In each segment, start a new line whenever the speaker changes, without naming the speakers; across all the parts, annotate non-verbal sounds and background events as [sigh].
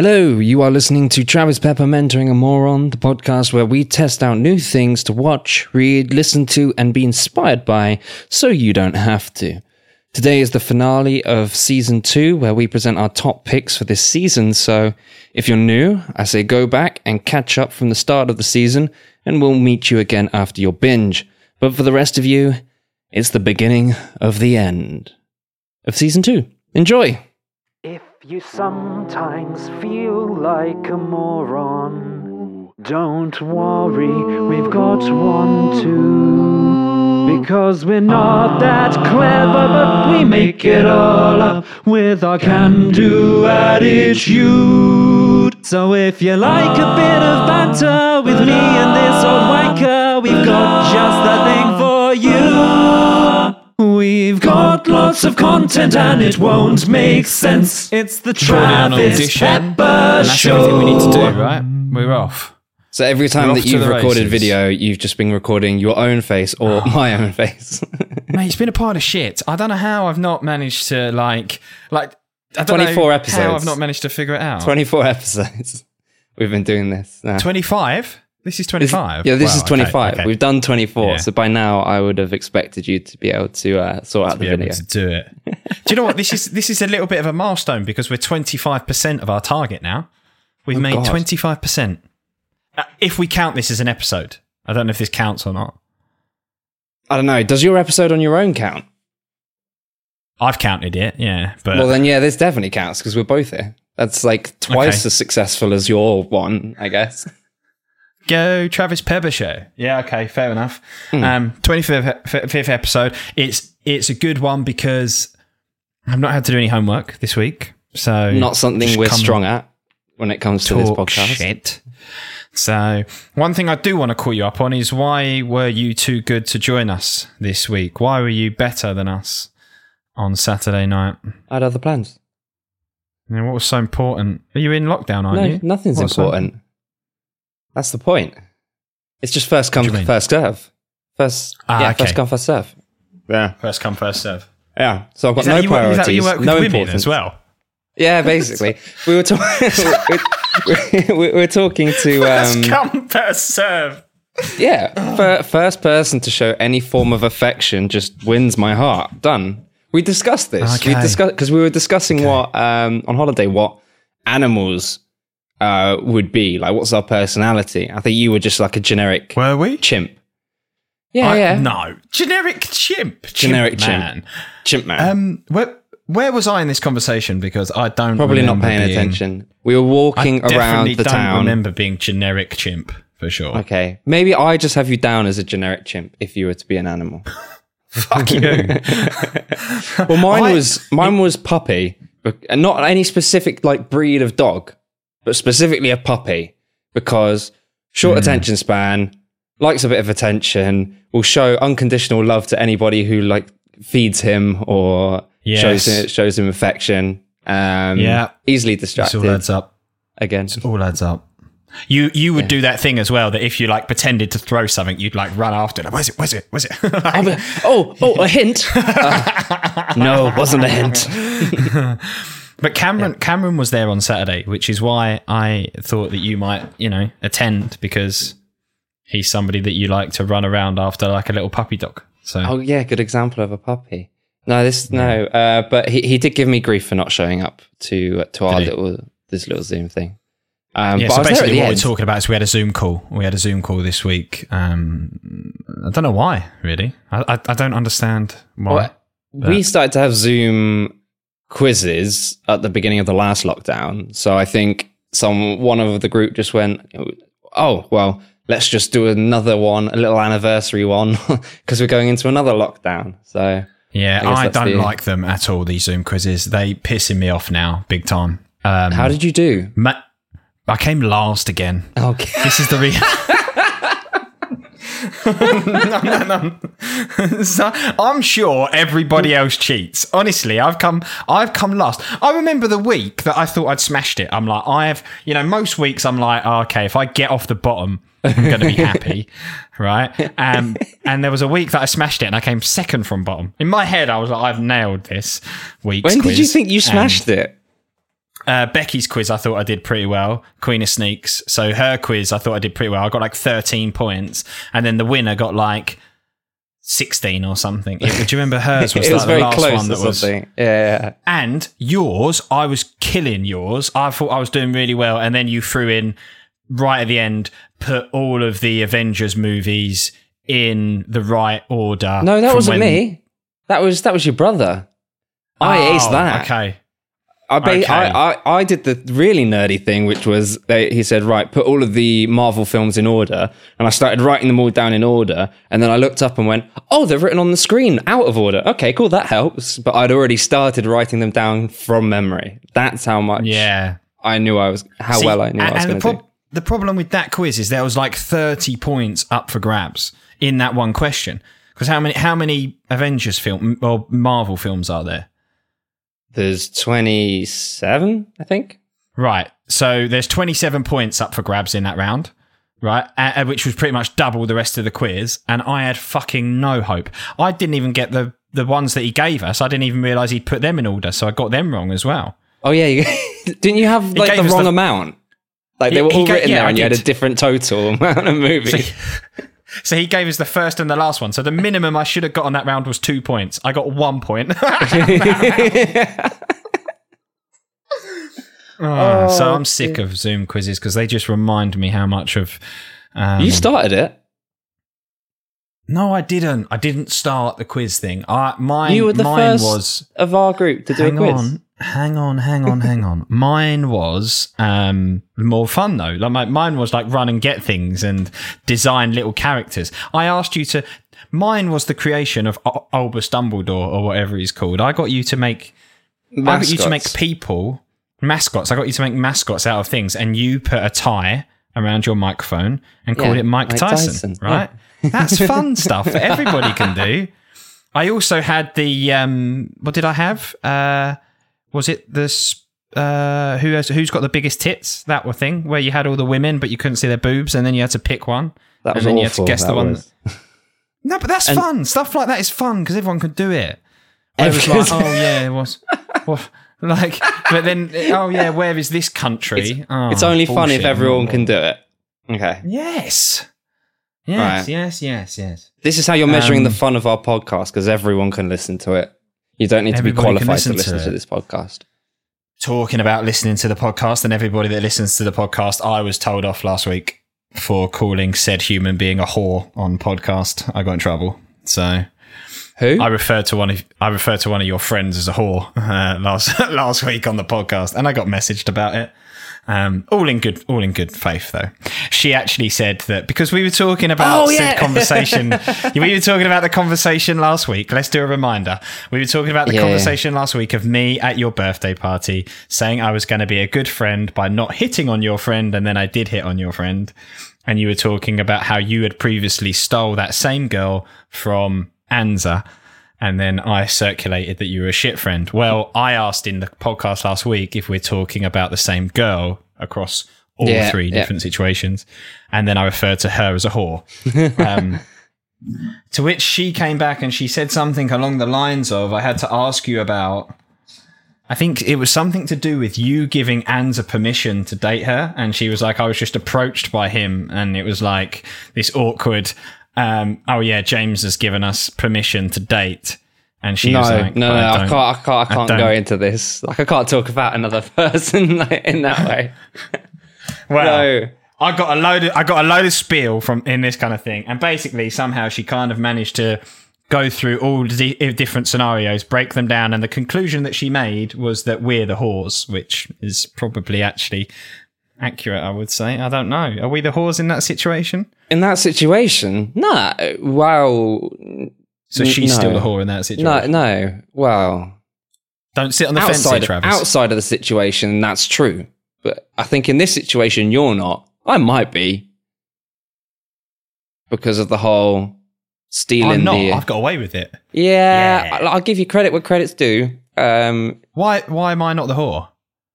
Hello, you are listening to Travis Pepper Mentoring a Moron, the podcast where we test out new things to watch, read, listen to, and be inspired by so you don't have to. Today is the finale of season two, where we present our top picks for this season. So if you're new, I say go back and catch up from the start of the season, and we'll meet you again after your binge. But for the rest of you, it's the beginning of the end of season two. Enjoy!
You sometimes feel like a moron, don't worry, we've got one too. Because we're not that clever, but we make it all up with our can do attitude. So if you like a bit of banter with me and this old wanker, we've got just the thing. We've got lots of content and it won't make sense. It's the
Drawn
Travis
audition,
Pepper
that's
Show.
everything we need to do, right? We're off.
So every time
We're
that you've recorded
races.
video, you've just been recording your own face or ah. my own face. [laughs]
Mate, it's been a pile of shit. I don't know how I've not managed to like like I don't
24
know
episodes.
How I've not managed to figure it out.
24 episodes. [laughs] We've been doing this now.
25? This is
This-
25.
Yeah, this
Wow,
is 25.
okay.
We've done 24.
Yeah.
So by now, I would have expected you to be able to uh, sort out
be
the video.
to do it. do you know what? This is this is a little bit of a milestone because we're 25% of our target now. We've made
God.
25%. Uh, if we count this as an episode. I don't know if this counts or not.
I don't know. Does your episode on your own count?
I've counted it, yeah, but
Well, then, yeah, this definitely counts because we're both here. That's like twice
Okay.
as successful as your one, I guess. [laughs]
Go Travis Pepper show. Yeah, okay, fair enough.
Hmm.
Um, twenty fifth fifth episode. It's it's a good one because I've not had to do any homework this week, so
Not something we're strong at when it comes to this podcast.
shit. So one thing I do want to call you up on is why were you too good to join us this week? Why were you better than us on Saturday night?
I had other plans.
Mean, what was so important? Are you in lockdown? Aren't
no,
you?
nothing's
What's
important. That's the point. It's just first come,
do you mean?
first serve. First,
Ah,
yeah,
okay.
first come, first serve. Yeah,
First come, first serve.
yeah. So I've got
Is
no
that, you, is that you work with
no
women
importance
as well?
Yeah, basically, [laughs] we were talking. [laughs] we we were talking to um,
come, first serve.
yeah, fir- first person to show any form of affection just wins my heart. Done. We discussed this. We discussed because we were discussing what um, on holiday what animals uh, would be like. What's our personality? I think you were just like a generic
Were we?
chimp. Yeah,
I-
yeah,
No, generic chimp.
Generic chimp.
man.
chimp man.
Um, where where was I in this conversation? Because I don't
Probably not paying
being-
attention. We were
I
walking around
definitely
the
don't
town.
remember being generic chimp for sure.
Okay, maybe I just have you down as a generic chimp if you were to be an animal. [laughs]
Fuck you. [laughs]
Well, mine
I-
was mine was puppy, but and not any specific like breed of dog, but specifically a puppy because short
Hmm.
attention span, likes a bit of attention, will show unconditional love to anybody who like feeds him or
Yes.
shows him, shows him affection. Um,
Yeah.
easily distracted
all adds up.
again.
All adds up. You you would do that thing as well that if you like pretended to throw something, you'd like run after it. Like, where's it? Where's it? Where's it? [laughs] Like-
oh, oh, a hint. Uh, [laughs] no, it wasn't a hint. [laughs]
But Cameron Cameron was there on Saturday, which is why I thought that you might, you know, attend because he's somebody that you like to run around after like a little puppy dog. So
Oh yeah, good example of a puppy. No, this no, uh, but he, he did give me grief for not showing up to to our little this little Zoom thing. Um,
yeah,
but
so
I was there at
basically what
end.
we're talking about is we had a Zoom call. We had a Zoom call this week. Um, I don't know why, really. I, I, I don't understand why.
Well, we started to have Zoom quizzes at the beginning of the last lockdown. So I think some one of the group just went, "Oh, well, let's just do another one, a little anniversary one, [laughs] because we're going into another lockdown." So
Yeah,
I
I, don't
the-
like them at all. These Zoom quizzes, they pissing me off now, big time. Um,
how did you do?
ma- I came last again.
Okay.
This is the reason. [laughs] no, no, no. So, I'm sure everybody else cheats. Honestly, I've come, I've come last. I remember the week that I thought I'd smashed it. I'm like, I've, you know, most weeks I'm like, oh, okay, if I get off the bottom, I'm going to be happy, [laughs] right? Um, and there was a week that I smashed it, and I came second from bottom. In my head, I was like, I've nailed this week.
When did you think you smashed it?
Uh, Becky's quiz, I thought I did pretty well. Queen of Sneaks. So her quiz, I thought I did pretty well. I got like 13 points. And then the winner got like 16 or something. It- do you remember hers was, [laughs]
it was
like
very
the last
close
one that was.
something. Yeah.
And yours, I was killing yours. I thought I was doing really well. And then you threw in right at the end, put all of the Avengers movies in the right order.
No, that wasn't
when-
me. That was that was your brother. I
Oh,
aced that.
Okay.
I, ba-
Okay.
I, I I did the really nerdy thing, which was they, he said, right, put all of the Marvel films in order, and I started writing them all down in order, and then I looked up and went, oh, they're written on the screen out of order. Okay, cool, that helps. But I'd already started writing them down from memory. That's how much
Yeah.
I knew I was, how
See,
well I knew
and,
I was going
the,
to
prob-
do.
the problem with that quiz is there was like 30 points up for grabs in that one question. Because how many how many Avengers film or Marvel films are there?
There's 27, I think.
Right. So there's 27 points up for grabs in that round, right? Which was pretty much double the rest of the quiz, and I had fucking no hope. I didn't even get the the ones that he gave us. I didn't even realize he'd put them in order, so I got them wrong as well.
Oh yeah, [laughs] didn't you have like the wrong
the-
amount? Like they were
he
all
ga-
written
yeah,
there,
I
and you had a different total [laughs] amount of movies.
So he gave us the first and the last one. So the minimum I should have got on that round was two points. I got one point. [laughs] Oh, so I'm sick of Zoom quizzes because they just remind me how much of. Um,
you started it.
no, I didn't. I didn't start the quiz thing. I mine.
You were the
mine
first
was.
of our group to do a quiz.
on, hang on, hang on, hang on. [laughs] Mine was um, more fun though. Like my, mine was like run and get things and design little characters. I asked you to. Mine was the creation of Al- Albus Dumbledore or whatever he's called. I got you to make. I got you to make people mascots. I got you to make mascots out of things, and you put a tie around your microphone and called
Yeah,
it Mike,
Mike
Tyson,
Tyson,
right? That's [laughs] fun stuff that everybody can do. I also had the um, what did I have? Uh, was it this? Uh, who has who's got the biggest tits? That were thing where you had all the women, but you couldn't see their boobs, and then you had to pick one.
That was
and then
awful.
you had to guess the one.
was.
No, but that's
And-
fun. Stuff like that is fun because everyone could do it. It was like, oh yeah, it was. What? [laughs] Like, but then, oh yeah, where is this country? Oh,
it's only fun if everyone can do it. Okay.
Yes. Yes,
Right.
yes, yes, yes.
This is how you're measuring
Um,
the fun of our podcast because everyone can listen to it. You don't need to be
Everybody
qualified to
listen
listen
to
to this podcast.
Talking about listening to the podcast and everybody that listens to the podcast, I was told off last week for calling said human being a whore on podcast. I got in trouble. So
Who?
I referred to one of I referred to one of your friends as a whore [laughs] uh, last [laughs] last week on the podcast, and I got messaged about it. Um, all in good, all in good faith, though. She actually said that because we were talking about
Oh, yeah. [laughs]
conversation. we were talking about the conversation last week. Let's do a reminder. We were talking about the
Yeah.
conversation last week of me at your birthday party saying I was going to be a good friend by not hitting on your friend, and then I did hit on your friend. And you were talking about how you had previously stole that same girl from Anza and then I circulated that you were a shit friend. Well, I asked in the podcast last week if we're talking about the same girl across all
Yeah,
three
yeah.
different situations, and then I referred to her as a whore. [laughs] um, to which she came back and she said something along the lines of, "I had to ask you about." I think it was something to do with you giving Anza permission to date her, and she was like, "I was just approached by him," and it was like this awkward. Um, oh yeah, James has given us permission to date, and she
no,
was like,
no, no,
"But
I, can't. I can't. I can't
don't.
go into this. Like, I can't talk about another [laughs] person [laughs] like, in that way. [laughs]
Well,
No.
I got a load. Of, I got a load of spiel from in this kind of thing, and basically somehow she kind of managed to go through all the di- different scenarios, break them down, and the conclusion that she made was that we're the whores, which is probably actually accurate. I would say. I don't know. Are we the whores in that situation?
In that situation, no. Wow.
So she's
no.
still the whore in that situation.
no. no. Well,
Don't sit on the fence,
outside
here,
of,
Travis.
outside of the situation, that's true. But I think in this situation, you're not. I might be because of the whole stealing
I'm not.
the.
I've got away with it.
yeah,
Yeah.
I'll- I'll give you credit where credit's due. Um,
Why? Why am I not the whore?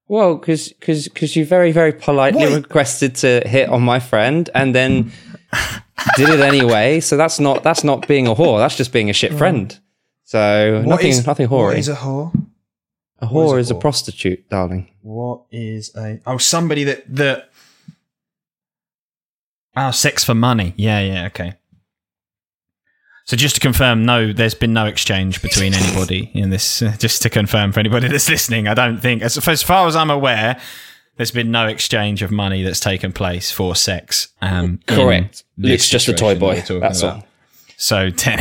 well, because because you very very politely
What?
requested to hit on my friend and then did it anyway. So that's not that's not being a whore. That's just being a shit friend. So
What
nothing
is-
nothing
What
hoary.
is a whore?
A
What is
whore
a
is a
whore?
prostitute, darling.
What is a oh somebody that that oh sex for money? Yeah, yeah, okay. So just to confirm, no, there's been no exchange between anybody in this. uh, [laughs] Just to confirm for anybody that's listening, I don't think, as, as far as I'm aware, there's been no exchange of money that's taken place for sex. Um,
Correct. Luke's just a toy boy. That's
about.
all.
So ten.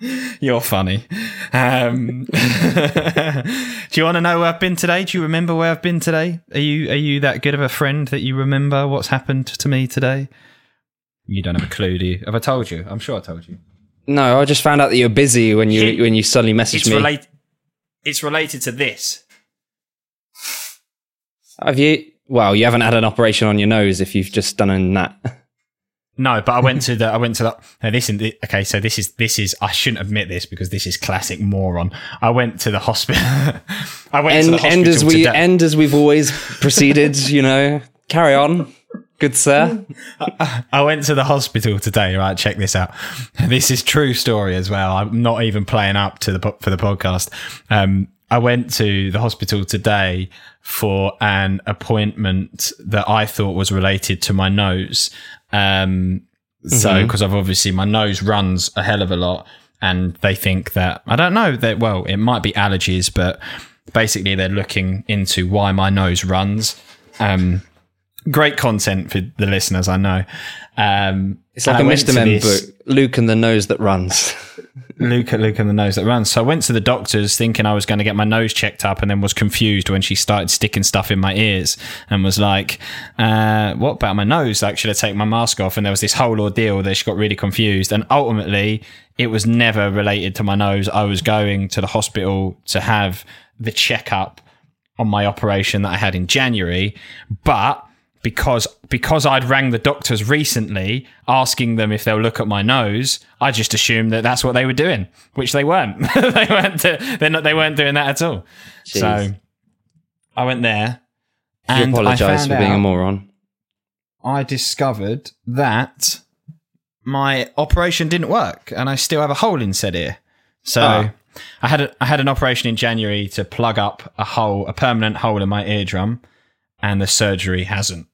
[laughs] You're funny. Um, [laughs] do you want to know where I've been today? Do you remember where I've been today? Are you are you that good of a friend that you remember what's happened to me today? You don't have a clue, do you? Have I told you? I'm sure I told you.
No, I just found out that you're busy when you
It-
when you suddenly messaged
It's
me.
related. It's related to this.
Have you? Well, you haven't had an operation on your nose if you've just done that. [laughs]
No, but I went to the. I went to the. No, this is okay. So this is this is. I shouldn't admit this because this is classic moron. I went to the hospital. [laughs] I went to the hospital
end as we
today.
end as we've always proceeded. [laughs] You know, carry on, good sir.
I went to the hospital today. Right, check this out. This is true story as well. I'm not even playing up to the for the podcast. Um, I went to the hospital today for an appointment that I thought was related to my nose. Um, so because I've obviously my nose runs a hell of a lot, and they think that I don't know that. Well, it might be allergies, but basically they're looking into why my nose runs. Um, great content for the listeners, I know. Um,
It's like a Mr. Men book, Luke and the nose that runs. [laughs]
Luke, Luke and the nose that runs. So I went to the doctors thinking I was going to get my nose checked up, and then was confused when she started sticking stuff in my ears and was like, uh, "What about my nose? Like, should I take my mask off?" And there was this whole ordeal that she got really confused. And ultimately, it was never related to my nose. I was going to the hospital to have the checkup on my operation that I had in January, but because because I'd rang the doctors recently asking them if they'll look at my nose, I just assumed that that's what they were doing, which they weren't. [laughs] they weren't. They're not. They weren't doing that at all. So I went there,
You
and I
apologise for being a moron.
I discovered that my operation didn't work, and I still have a hole in said ear. So
Ah.
I had a, I had an operation in January to plug up a hole, a permanent hole in my eardrum, and the surgery hasn't.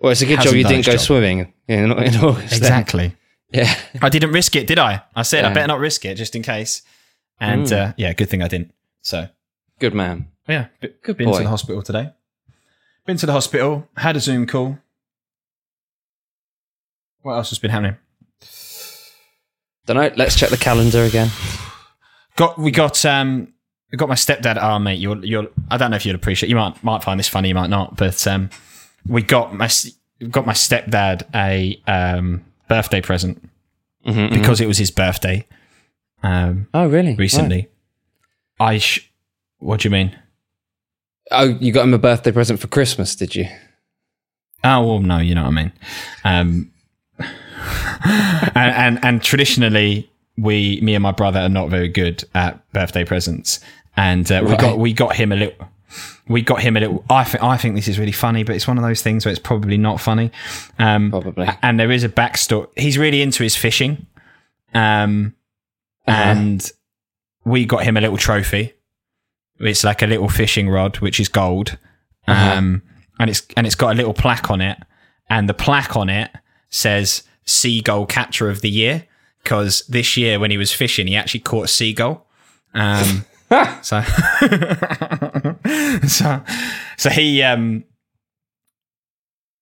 Well, it's a good job you didn't go
job.
swimming in, in August. then.
Exactly. [laughs]
Yeah.
I didn't risk it, did I? I said I better not risk it just in case. And
Mm.
uh, yeah, good thing I didn't. So
Good man.
yeah,
Good
been
boy.
to the hospital today. Been to the hospital. Had a Zoom call. What else has been happening?
Don't know. Let's check the calendar again.
Got we got um we got my stepdad. Oh mate, you'll you'll I don't know if you'll appreciate. You might might find this funny. You might not. But um, we got my got my stepdad a um birthday present
Mhm, mhm.
because it was his birthday. Um,
oh, really?
recently. I sh- what do you mean?
Oh, you got him a birthday present for Christmas, did you?
Oh well, no, you know what I mean. Um, [laughs] and, and and traditionally, we, me and my brother, are not very good at birthday presents, and uh, we got we got him a little. We got him a little. I think I think this is really funny, but it's one of those things where it's probably not funny. Um,
Probably.
and there is a backstory. He's really into his fishing, um,
Uh-huh.
and we got him a little trophy. It's like a little fishing rod, which is gold,
Uh-huh.
um, and it's and it's got a little plaque on it, and the plaque on it says "Seagull Catcher of the Year" because this year when he was fishing, he actually caught a seagull. Um, [laughs] so, [laughs] so, so he um,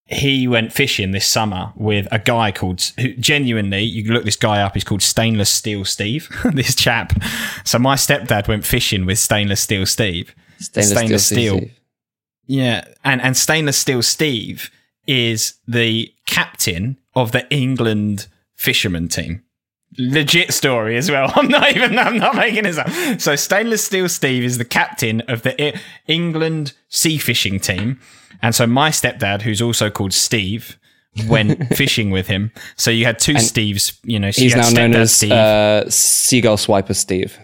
he went fishing this summer with a guy called who genuinely you can look this guy up he's called stainless steel steve [laughs] this chap so my stepdad went fishing with stainless steel steve
Stainless,
Stainless
steel.
steel. yeah and and stainless steel steve is the captain of the england fisherman team legit story as well. [laughs] I'm not even i'm not making this up. So stainless steel steve is the captain of the england sea fishing team. And so my stepdad who's also called steve went [laughs] fishing with him. So you had two steves you know so
He's
you
now known as
steve.
uh, Seagull Swiper Steve.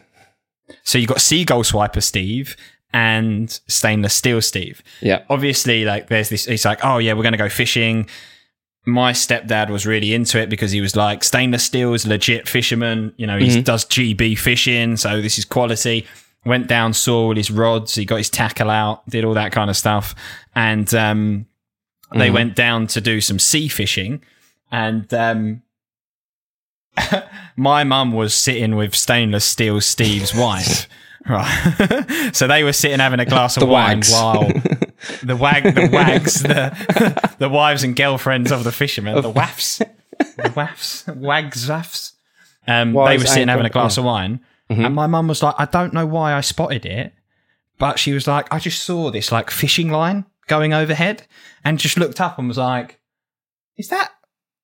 so you got seagull swiper steve and stainless steel steve.
Yeah.
obviously like there's this he's like oh yeah we're going to go fishing my stepdad was really into it because he was like stainless steel is legit fisherman you know he
Mhm.
does gb fishing so this is quality went down, saw all his rods, he got his tackle out, did all that kind of stuff, and um, they went down to do some sea fishing, and um, [laughs] my mum was sitting with stainless steel Steve's wife. [laughs] Right, [laughs] so they were sitting having a glass of
The
wine
wags.
while the wag, the wags, the [laughs] the wives and girlfriends of the fishermen, the waffs, the waffs, wags, waffs. Um, they were sitting having a glass of wine, and my mum was like, "I don't know why I spotted it, but she was like, I just saw this like fishing line going overhead, and just looked up and was like, is that?"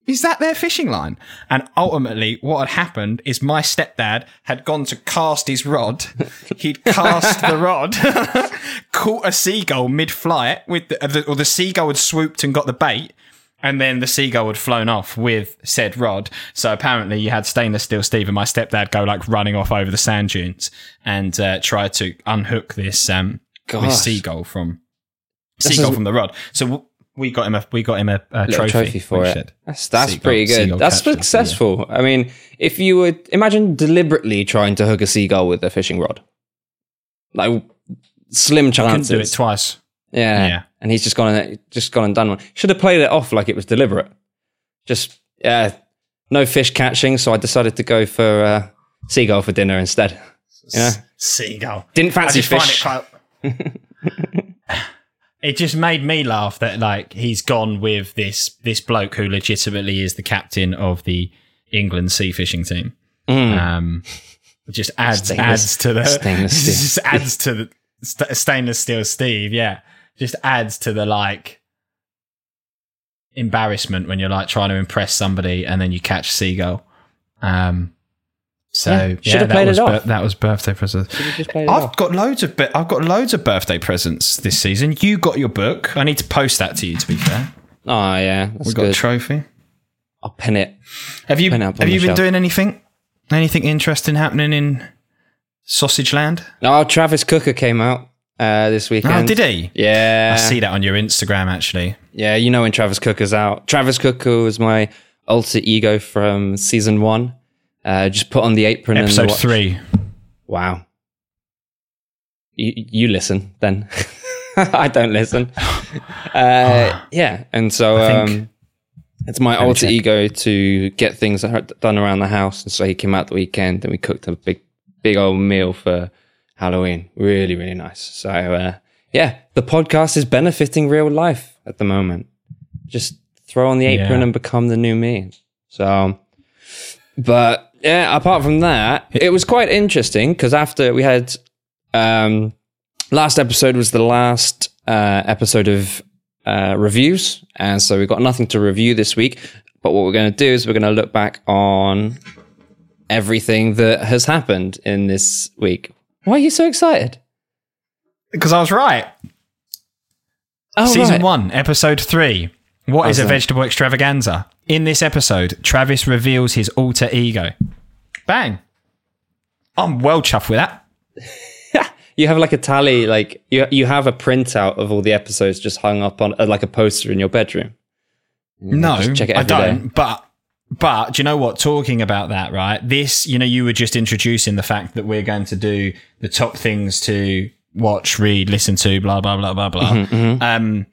Is that their fishing line? And ultimately, what had happened is my stepdad had gone to cast his rod. [laughs] He'd cast the rod, [laughs] caught a seagull mid-flight with the, the, or the seagull had swooped and got the bait, and then the seagull had flown off with said rod. So apparently, you had stainless steel Steve and my stepdad go like running off over the sand dunes and uh, try to unhook this um this seagull from seagull from the rod. So we got him a we got him a, a trophy,
trophy, for it. That's, that's
Seagull-
pretty good. That's
catches, yeah.
successful. I mean, if you would imagine deliberately trying to hook a seagull with a fishing rod, like slim
Couldn't
chances.
do it twice.
Yeah.
Yeah.
And he's just gone and just gone and done one. Should have played it off like it was deliberate. Just yeah, no fish catching, so I decided to go for uh, seagull for dinner instead. Yeah.
Seagull.
Didn't fancy fish. [laughs]
it just made me laugh that like he's gone with this this bloke who legitimately is the captain of the England sea fishing team.
Mm.
Um, just adds
Stainless-
adds to the
stainless [laughs] steel.
just adds to the st- stainless steel Steve. Yeah, just adds to the like embarrassment when you're like trying to impress somebody and then you catch a seagull. Um, so
Yeah,
yeah,
should've
that
played
was
it off.
that was birthday present.
just played it
I've
off.
got loads of bi- I've got loads of birthday presents this season. You got your book. I need to post that to you. To be fair,
Oh yeah,
we've got
good.
a trophy.
I'll pin it.
Have you
Pin it up
have you been
shelf.
doing anything? Anything interesting happening in Sausage Land?
Oh, Travis Cooker came out uh, this weekend.
Oh, did he?
Yeah,
I see that on your Instagram actually.
yeah. You know when Travis Cooker's out. Travis Cooker was my alter ego from season one. Uh, just put on the apron and
Episode
watch-
three.
Wow. You, you listen then. [laughs] I don't listen. [sighs] Uh, yeah, and so um, it's my alter
check.
ego to get things done around the house. And so he came out the weekend, and we cooked a big, big old meal for Halloween. Really, really nice. So uh, yeah, the podcast is benefiting real life at the moment. Just throw on the apron
Yeah.
and become the new me. So, but yeah, apart from that, it was quite interesting because after we had um, last episode was the last uh, episode of uh, reviews, and so we've got nothing to review this week. But what we're going to do is we're going to look back on everything that has happened in this week. Why are you so excited?
Because I was right.
Oh,
Season
right.
one, episode three. What is a vegetable extravaganza? In this episode, Travis reveals his alter ego. Bang. I'm well chuffed with that. [laughs]
You have like a tally, like you you have a printout of all the episodes just hung up on uh, like a poster in your bedroom.
No,
Just check it
I don't. But but do you know what? Talking about that, right? This, you know, you were just introducing the fact that we're going to do the top things to watch, read, listen to, blah blah blah blah blah.
Mm-hmm,
Um,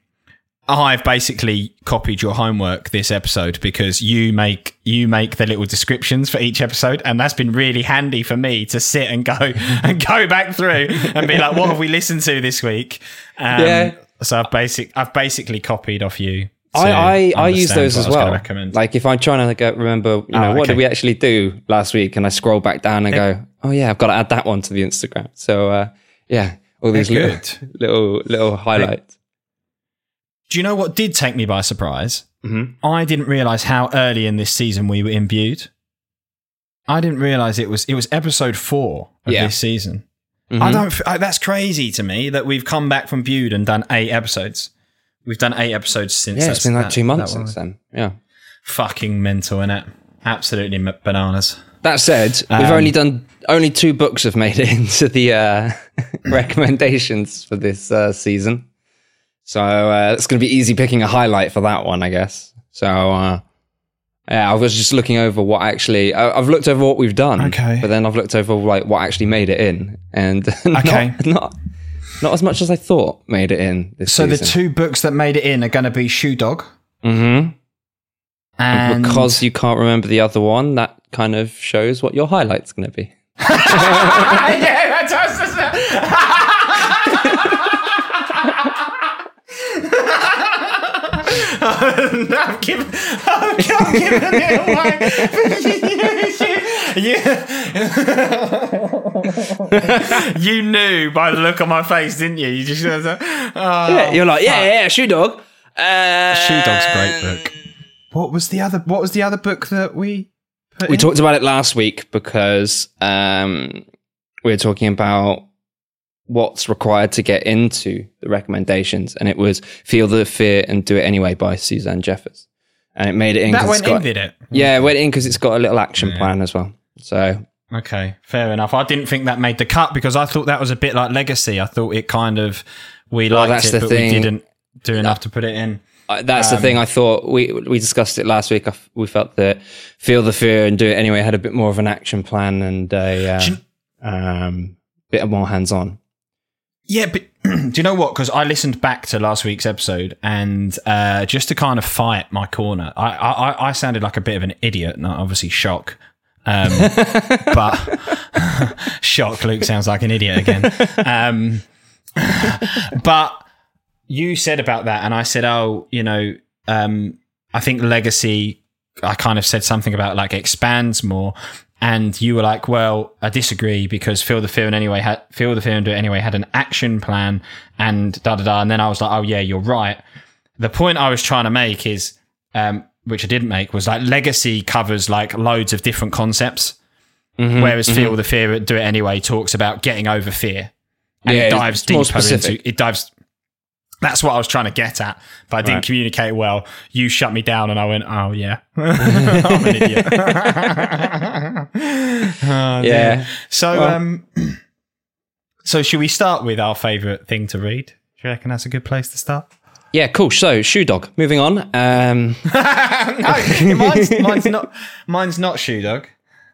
I've basically copied your homework this episode because you make you make the little descriptions for each episode, and that's been really handy for me to sit and go [laughs] and go back through and be like, what have we listened to this week? Um,
Yeah.
So I've basic I've basically copied off you.
I, I, I use those as
I was gonna
well. Like if I'm trying to like, remember, you know,
Oh,
what did we actually do last week, and I scroll back down and go, oh yeah, I've got to add that one to the Instagram. So uh, yeah, all these
They're
little,
good. [laughs]
little little highlights.
Do you know what did take me by surprise?
Mhm.
I didn't realize how early in this season we were in Bude. I didn't realize it was it was episode four of
Yeah.
this season.
Mhm.
I don't. I, that's crazy to me that we've come back from Bude and done eight episodes. We've done eight episodes since.
Yeah, it's been like
that-
two months since then. Yeah.
Fucking mental, innit? Absolutely m- bananas.
That said, we've
Um,
only done only two books have made it [laughs] into the uh, [laughs] recommendations for this uh, season, so uh, it's going to be easy picking a highlight for that one, I guess. So uh, Yeah, I was just looking over what actually. I, I've looked over what we've done.
Okay.
But then I've looked over like what actually made it in, and [laughs] not,
Okay.
not not as much as I thought made it in this
So the two books that made it in are going to be Shoe Dog
mm-hmm.
and
because you can't remember the other one, that kind of shows what your highlight's going to be. [laughs] [laughs]
yeah, [laughs] I'm giving, I'm giving it away. you, [laughs] you knew by the look on my face, didn't you? You just oh,
Yeah, you're like, yeah, yeah, yeah, shoe dog. Uh,
Shoe Dog's a great book. What was the other? What was the other book that we put
We
in?
talked about it last week because um, we were talking about what's required to get into the recommendations, and it was "Feel the Fear and Do It Anyway" by Suzanne Jeffers, and it made it in.
that went
got,
in, did it?
Yeah, it went in because it's got a little action plan as well. So
Okay, fair enough. I didn't think that made the cut because I thought that was a bit like Legacy. I thought it kind of we liked
that's
it, but
thing.
we didn't do enough to put it in.
uh, that's
Um,
the thing. I thought we we discussed it last week. I f- we felt that "Feel the Fear and Do It Anyway" had a bit more of an action plan and a uh, um, bit more hands on.
Yeah, but [clears throat] do you know what? Because I listened back to last week's episode, and uh, just to kind of fight my corner, I, I I- I sounded like a bit of an idiot, and obviously shock. Um, [laughs] but [laughs] shock, Luke sounds like an idiot again. Um, [laughs] but you said about that, and I said, oh, you know, um, I think legacy. I kind of said something about like expands more, and you were like, "Well, I disagree because feel the fear and anyway had feel the fear and do it anyway had an action plan and da da da." And then I was like, "Oh yeah, you're right." The point I was trying to make is, um, which I didn't make, was like legacy covers like loads of different concepts,
Mm-hmm,
whereas feel the fear and do it anyway talks about getting over fear, and
Yeah,
it dives deeper into it dives. That's what I was trying to get at, but I didn't
Right.
communicate well. You shut me down, and I went, "Oh yeah, [laughs] I'm an idiot." [laughs] Oh.
Yeah.
So,
Well-
um, [clears throat] so should we start with our favourite thing to read? Do you reckon that's a good place to start?
Yeah, cool. So, Shoe Dog. Moving on. Um, [laughs]
no, mine's, mine's not. Mine's not Shoe Dog.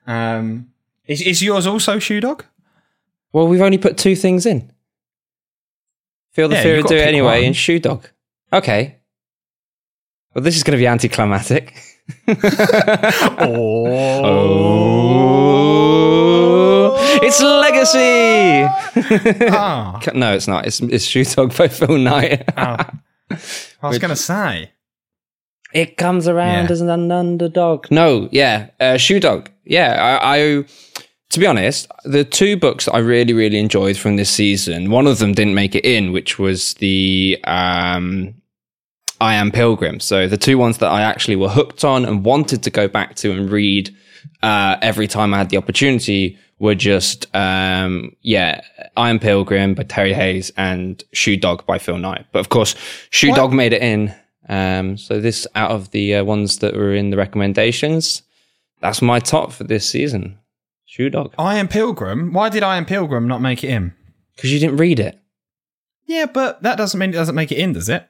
Um, is is yours also Shoe Dog?
well, we've only put two things in. Feel the
Yeah,
fear and do it anyway,
one.
and Shoe Dog. Okay. Well, this is going to be anticlimactic.
Oh. [laughs]
Oh, it's Legacy.
Ah, [laughs]
no, it's not. It's it's Shoe Dog by Phil Knight.
I was going to say.
It comes around
Yeah.
as an underdog. No, yeah, uh, Shoe Dog. Yeah, I, I. To be honest, the two books that I really, really enjoyed from this season. One of them didn't make it in, which was the um, I Am Pilgrim. So the two ones that I actually were hooked on and wanted to go back to and read uh, every time I had the opportunity were just um, yeah, I Am Pilgrim by Terry Hayes and Shoe Dog by Phil Knight. But of course, Shoe
What?
Dog made it in. Um, so this out of the uh, ones that were in the recommendations, that's my top for this season. Shoe Dog
I am Pilgrim. Why did I am Pilgrim not make it in?
because you didn't read it.
Yeah, but that doesn't mean it doesn't make it in, does it?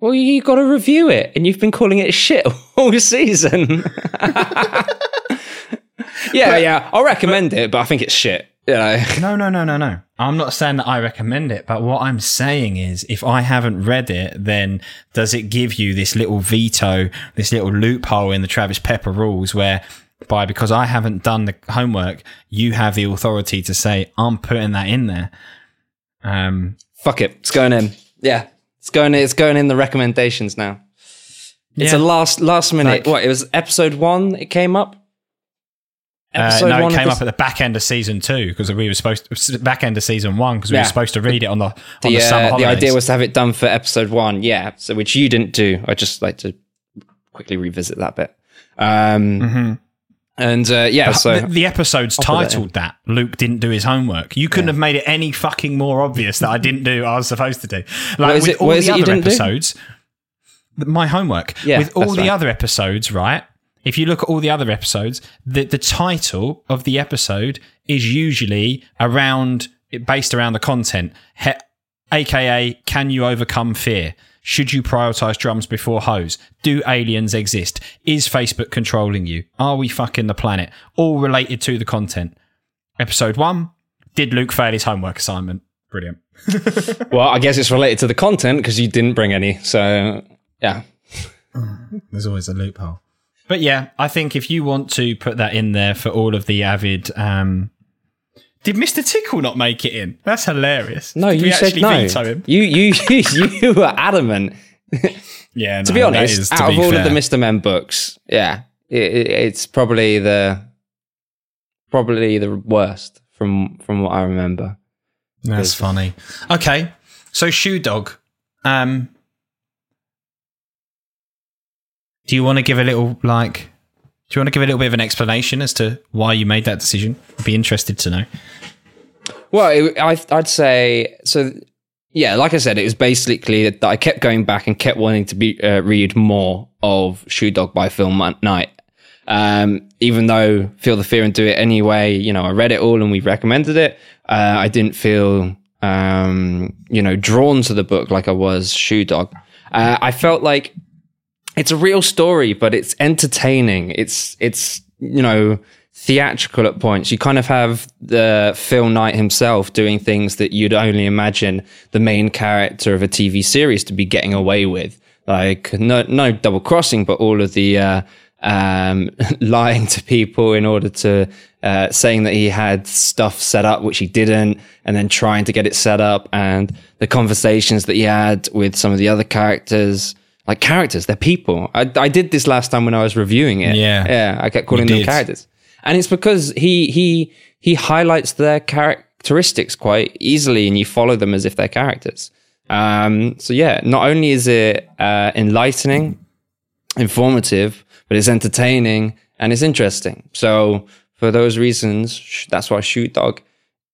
Well, you got to review it, and you've been calling it shit [laughs] all season. [laughs] yeah, yeah, I'll recommend it, but I think it's shit. You know, [laughs]
No, no, no, no, no. I'm not saying that I recommend it, but what I'm saying is if I haven't read it, then does it give you this little veto, this little loophole in the Travis Pepper rules where by because I haven't done the homework, you have the authority to say I'm putting that in there. Um
fuck it, it's going in. Yeah, it's going. It's going in the recommendations now. It's
Yeah.
a last last minute.
Like-
what? It was episode one. It came up.
uh, no, it came up at the back end of season two because we were supposed to back end of season one because we
Yeah.
were supposed to read it on the on the,
the,
summer
uh, the idea was to have it done for episode one, yeah. So which you didn't do. I just like to quickly revisit that bit. Um,
Mhm.
And uh, yeah, so
the, the episode's
that
titled that. Luke didn't do his homework. You couldn't have made it any fucking more obvious that I didn't do what I was supposed to do. Like
is
with
it-
all the other
didn't do?
episodes, my homework.
Yeah,
with all the
right.
other episodes, right? If you look at all the other episodes, the the title of the episode is usually around based around the content. He- AKA, can you overcome fear? Should you prioritize drums before hose? Do aliens exist? Is Facebook controlling you? Are we fucking the planet? All related to the content. Episode one Did Luke fail his homework assignment? Brilliant. [laughs]
Well, I guess it's related to the content because you didn't bring any. So, yeah.
There's always a loophole. But yeah, I think if you want to put that in there for all of the avid. Um, did Mr. Tickle not make it in? That's hilarious.
No,
Did
you said no.
him?
You, [laughs] you, you were adamant. [laughs]
Yeah,
to be honest, out of all of the Mr. Men books, yeah, it, it's probably the probably the worst from from what I remember.
That's funny. Okay, so Shoe Dog. Um, do you want to give a little like? Do you want to give a little bit of an explanation as to why you made that decision? I'd be interested to know.
Well, it, I, I'd say so. Yeah, like I said, it was basically that I kept going back and kept wanting to be uh, read more of Shoe Dog by Phil Knight. Um, even though Feel the Fear and Do It Anyway, you know, I read it all and we recommended it. Uh, I didn't feel, um, you know, drawn to the book like I was Shoe Dog. Uh, I felt like it's a real story, but it's entertaining. It's, it's, you know, theatrical at points. You kind of have the Phil Knight himself doing things that you'd only imagine the main character of a TV series to be getting away with. Like no, no double crossing, but all of the, uh, um, [laughs] lying to people in order to, uh, saying that he had stuff set up, which he didn't, and then trying to get it set up and the conversations that he had with some of the other characters. Like characters, they're people. I, I did this last time when I was reviewing it.
Yeah.
Yeah. I kept calling them characters and it's because he he he highlights their characteristics quite easily and you follow them as if they're characters um so yeah not only is it uh enlightening informative but it's entertaining and it's interesting so for those reasons sh- that's why Shoe Dog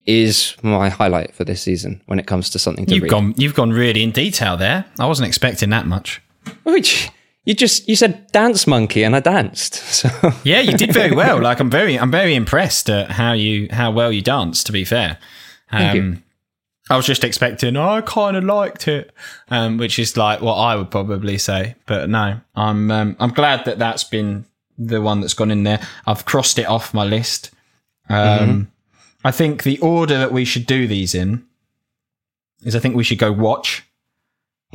is my highlight for this season when it comes to something to
You've
read
gone, you've gone really in detail there. I wasn't expecting that much.
Which you just you said dance monkey and i danced [laughs] so
Yeah, you did very well. Like I'm very, I'm very impressed at how you, how well you danced. To be fair, um,
you.
I was just expecting. Oh, I kind of liked it, um, which is like what I would probably say. But no, I'm, um, I'm glad that that's been the one that's gone in there. I've crossed it off my list. Um, I think the order that we should do these in is I think we should go watch,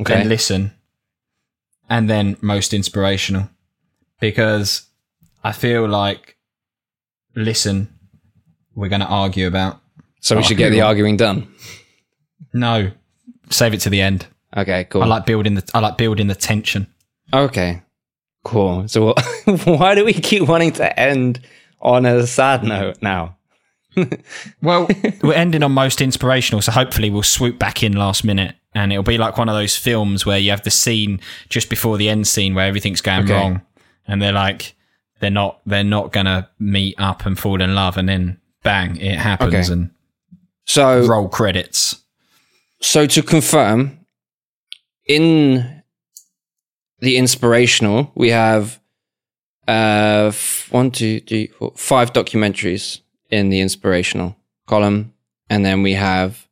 okay
then listen, and then most inspirational. Because I feel like listen, we're going to argue about.
so we should get the oh. arguing done
No, save it to the end.
okay cool
I like building the I like building the tension.
Okay, cool. So [laughs] why do we keep wanting to end on a sad note now?
Well, [laughs] we're ending on most inspirational, so hopefully we'll swoop back in last minute, and it'll be like one of those films where you have the scene just before the end scene where everything's going
Okay.
wrong, and they're like they're not they're not gonna meet up and fall in love, and then bang, it happens,
Okay.
and
So,
roll credits.
so to confirm, in the inspirational, we have uh one, two, three, four, five documentaries in the inspirational column, and then we have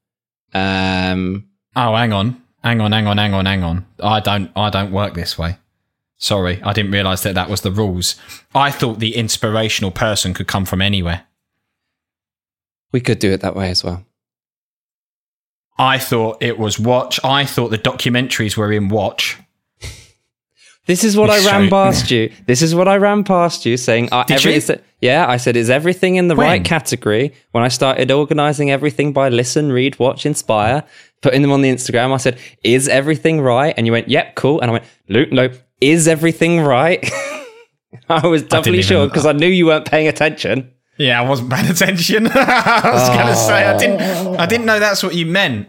um
Oh, hang on, hang on, hang on, hang on, hang on. I don't I don't work this way. Sorry, I didn't realize that that was the rules. I thought the inspirational person could come from anywhere.
we could do it that way as well.
I thought it was watch. I thought the documentaries were in watch.
This is what I ran past you. [laughs] This is what I ran past you, saying, uh, every,
you?
is it- yeah, I said, is everything in the
When?
right category? When I started organizing everything by listen, read, watch, inspire, putting them on the Instagram, I said, is everything right? And you went, yep, cool. And I went, Luke, no, is everything right? [laughs] I was doubly
even-
sure because I knew you weren't paying attention.
Yeah, I wasn't paying attention. [laughs] I was gonna say I didn't. I didn't know that's what you meant.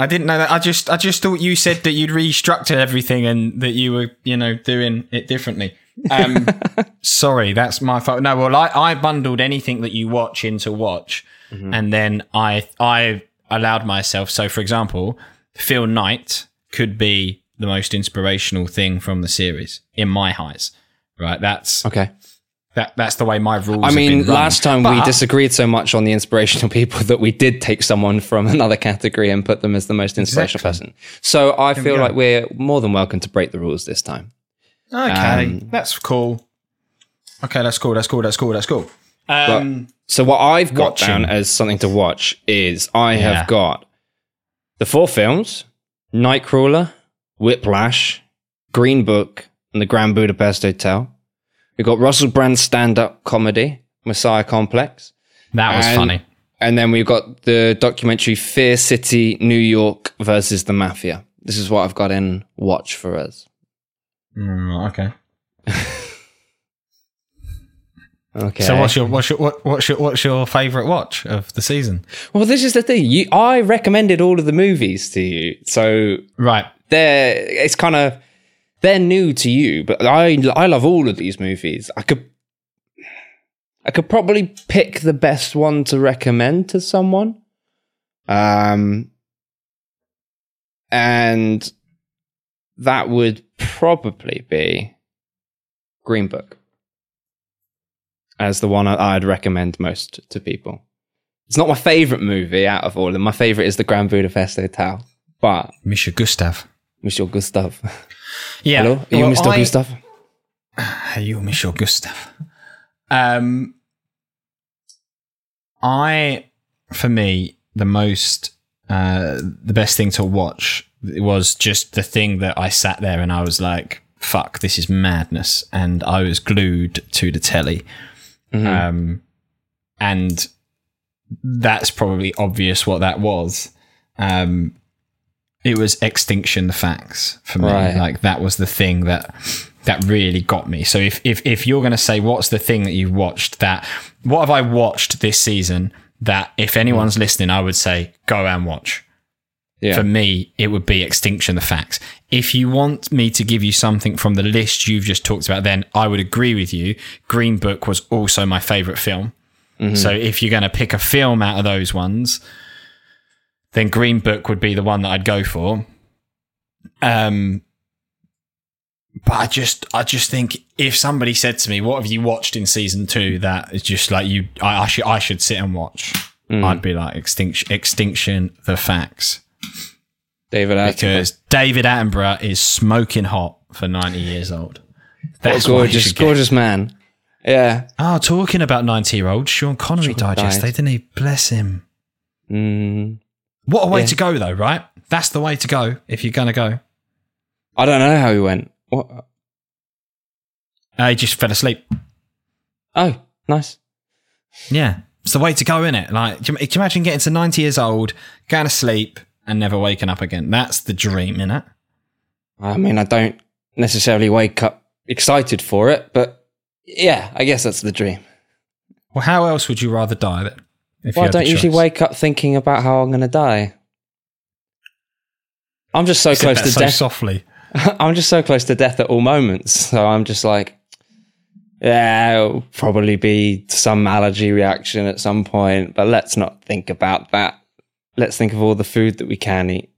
I didn't know that. I just, I just thought you said that you'd restructured everything and that you were, you know, doing it differently. Um, [laughs] sorry, that's my fault. No, well, I, I bundled anything that you watch into watch, and then I, I allowed myself. So, for example, Phil Knight could be the most inspirational thing from the series in my eyes. Right? That's
Okay.
That that's the way my rules.
I mean, last time we disagreed so much on the inspirational [laughs] people that we did take someone from another category and put them as the most inspirational person. So I feel
go.
like we're more than welcome to break the rules this time.
Okay,
Um,
that's cool. Okay, that's cool. That's cool. That's cool. That's cool. Um,
So what I've got
Watching.
down as something to watch is I
Yeah.
have got the four films: Nightcrawler, Whiplash, Green Book, and the Grand Budapest Hotel. We've got Russell Brand's stand-up comedy, Messiah Complex.
that was
And-
funny.
And then we've got the documentary Fear City, New York versus the Mafia. This is what I've got in watch for us.
Mm, okay. [laughs]
Okay.
So what's your what's your what, what's your what's your favorite watch of the season?
well, this is the thing. You, I recommended all of the movies to you, so
Right.
they're it's kind of they're new to you, but I I love all of these movies. I could I could probably pick the best one to recommend to someone. Um and that would probably be Green Book as the one I'd recommend most to people. It's not my favorite movie out of all of them. My favorite is the Grand Budapest Hotel, but
Misha Gustav.
Monsieur Gustav. [laughs]
Yeah.
Hello, are you
Well,
Mr.
I-
Gustav? [sighs]
Hey, you, Michel Gustav. Um, I, for me, the most, uh, the best thing to watch was just the thing that I sat there and I was like, fuck, this is madness. And I was glued to the telly. Um, and that's probably obvious what that was. Um, it was Extinction the Facts for me.
Right.
Like that was the thing that that really got me. So if if if you're going to say what's the thing that you've watched that what have I watched this season that if anyone's mm. listening I would say go and watch.
Yeah.
For me, it would be Extinction the Facts. If you want me to give you something from the list you've just talked about, then I would agree with you. Green Book was also my favorite film. Mm-hmm. So if you're going to pick a film out of those ones, then Green Book would be the one that I'd go for. Um, but I just, I just think if somebody said to me, "What have you watched in season two that is just like you, I, I should, I should sit and watch," I'd be like Extinction, Extinction, the Facts,
David Attenborough.
because David Attenborough is smoking hot for ninety years old. That's what
gorgeous, gorgeous man. Yeah.
Oh, talking about ninety-year-old, Sean Connery Digest,
died.
yesterday, didn't he? Bless him.
Mm,
What a way
Yeah.
to go, though, right? That's the way to go if you're gonna go.
I don't know how he went. What?
Uh, he just fell asleep.
Oh, nice.
Yeah, it's the way to go, isn't it? Like, do you, imagine getting to ninety years old, going to sleep, and never waking up again? That's the dream, innit?
I mean, I don't necessarily wake up excited for it, but yeah, I guess that's the dream.
Well, how else would you rather die then?
Well, I don't usually wake up thinking about how I'm going to die. I'm just so close to
so
death.
softly. [laughs]
I'm just so close to death at all moments. So I'm just like, yeah, it'll probably be some allergy reaction at some point, but let's not think about that. Let's think of all the food that we can eat.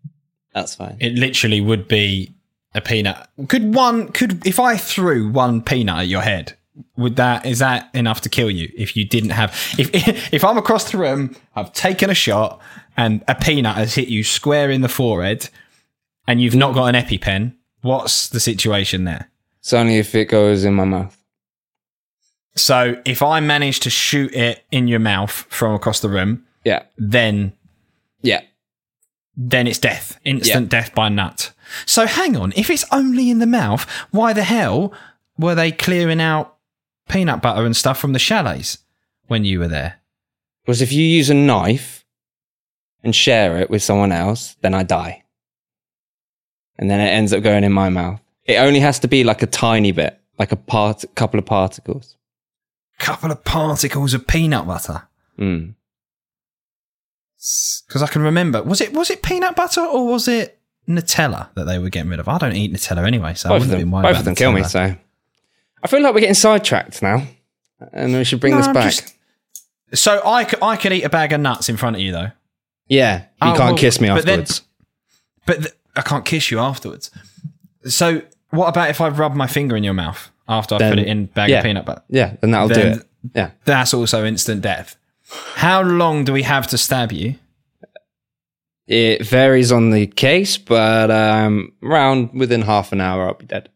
That's fine.
It literally would be a peanut. Could one? Could if I threw one peanut at your head? Would that is that enough to kill you? If you didn't have, if [laughs] if I'm across the room, I've taken a shot, and a peanut has hit you square in the forehead, and you've not got an EpiPen, what's the situation there?
It's only if it goes in my mouth.
So if I manage to shoot it in your mouth from across the room,
Yeah.
then
Yeah.
then it's death, instant death by nut. So hang on, if it's only in the mouth, why the hell were they clearing out peanut butter and stuff from the chalets when you were there?
Because if you use a knife and share it with someone else, then I die. And then it ends up going in my mouth. It only has to be like a tiny bit, like a part, couple of particles.
Couple of particles of peanut butter.
Mm.
Because I can remember, was it was it peanut butter or was it Nutella that they were getting rid of? I don't eat Nutella anyway, so I
Both of
wouldn't have been worried
both of them kill me. So I feel like we're getting sidetracked now, and we should bring
No,
this
I'm
back.
just- So I could, I could eat a bag of nuts in front of you though.
Yeah, you
Oh,
can't
well,
kiss me
but then-
afterwards.
But th- I can't kiss you afterwards. So what about if I rub my finger in your mouth after I put it in bag
yeah.
of peanut butter.
Yeah, then that'll do it. Yeah.
That's also instant death. How long do we have to stab you?
It varies on the case, but um, around within half an hour, I'll be dead.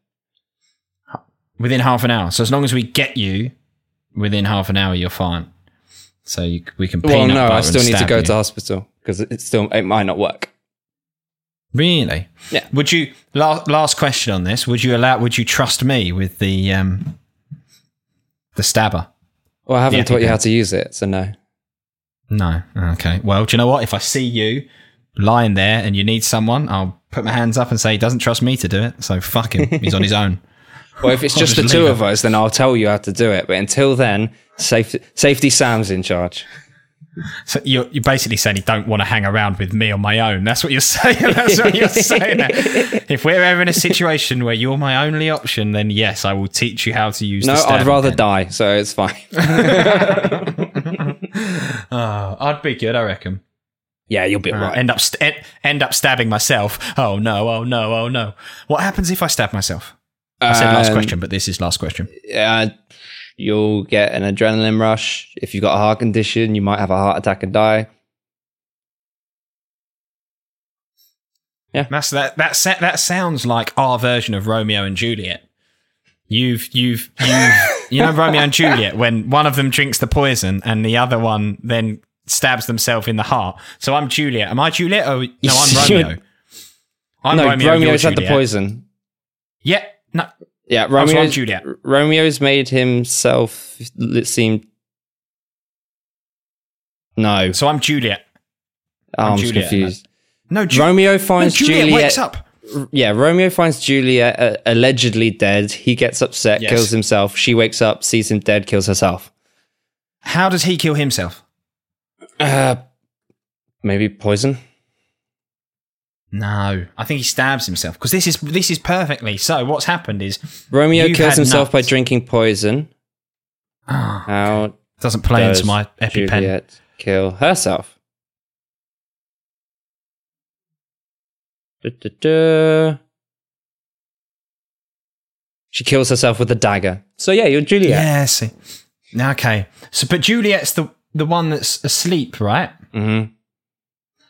Within half an hour. So as long as we get you within half an hour, you're fine. So you, we can.
Well, no, I still need to go
you.
to hospital because it still it might not work.
Really?
Yeah.
Would you last last question on this? Would you allow? Would you trust me with the um the stabber?
Well, I haven't
Yeah,
taught you how to use it, so no.
No. Okay. Well, do you know what? If I see you lying there and you need someone, I'll put my hands up and say he doesn't trust me to do it. So fuck him. He's on his [laughs] own.
Well, if it's just the two of us, then I'll tell you how to do it. But until then, safety, safety Sam's in charge.
So you're, you're basically saying you don't want to hang around with me on my own. That's what you're [laughs] saying. That's what you're saying. [laughs] if we're ever in a situation where you're my only option, then yes, I will teach you how to use.
No, I'd rather
pen.
die, so it's fine.
Oh, [laughs] I'd be good, I reckon.
yeah, you'll be
Uh,
alright.
End up st- end up stabbing myself. Oh no! Oh no! Oh no! What happens if I stab myself? I said last
Um,
question, but this is last question.
uh, you'll get an adrenaline rush. If you've got a heart condition, you might have a heart attack and die.
Yeah, That's that. That that sounds like our version of Romeo and Juliet. You've you've you've you know Romeo and Juliet when one of them drinks the poison and the other one then stabs themselves in the heart. So I'm Juliet. Am I Juliet? Oh no, I'm [laughs] Romeo. I'm
no,
Romeo.
Romeo's had the poison.
Yeah. No.
Yeah,
Oh,
Romeo's,
Juliet.
Romeo's made himself seem. No,
So I'm Juliet.
oh, I'm
Juliet,
confused.
No. Ju-
Romeo
no,
finds
Juliet,
Juliet.
wakes up.
Yeah, Romeo finds Juliet uh, allegedly dead. He gets upset,
Yes.
kills himself. She wakes up, sees him dead, kills herself.
How does he kill himself?
Uh, maybe poison.
No, I think he stabs himself because this is this is perfectly. So what's happened is
Romeo kills himself by drinking poison.
Ah,
How
doesn't play
does
into my EpiPen.
Juliet kill herself? Du-du-du. She kills herself with a dagger. So yeah, you're Juliet.
Yeah, I see. Okay, so but Juliet's the the one that's asleep, right?
hmm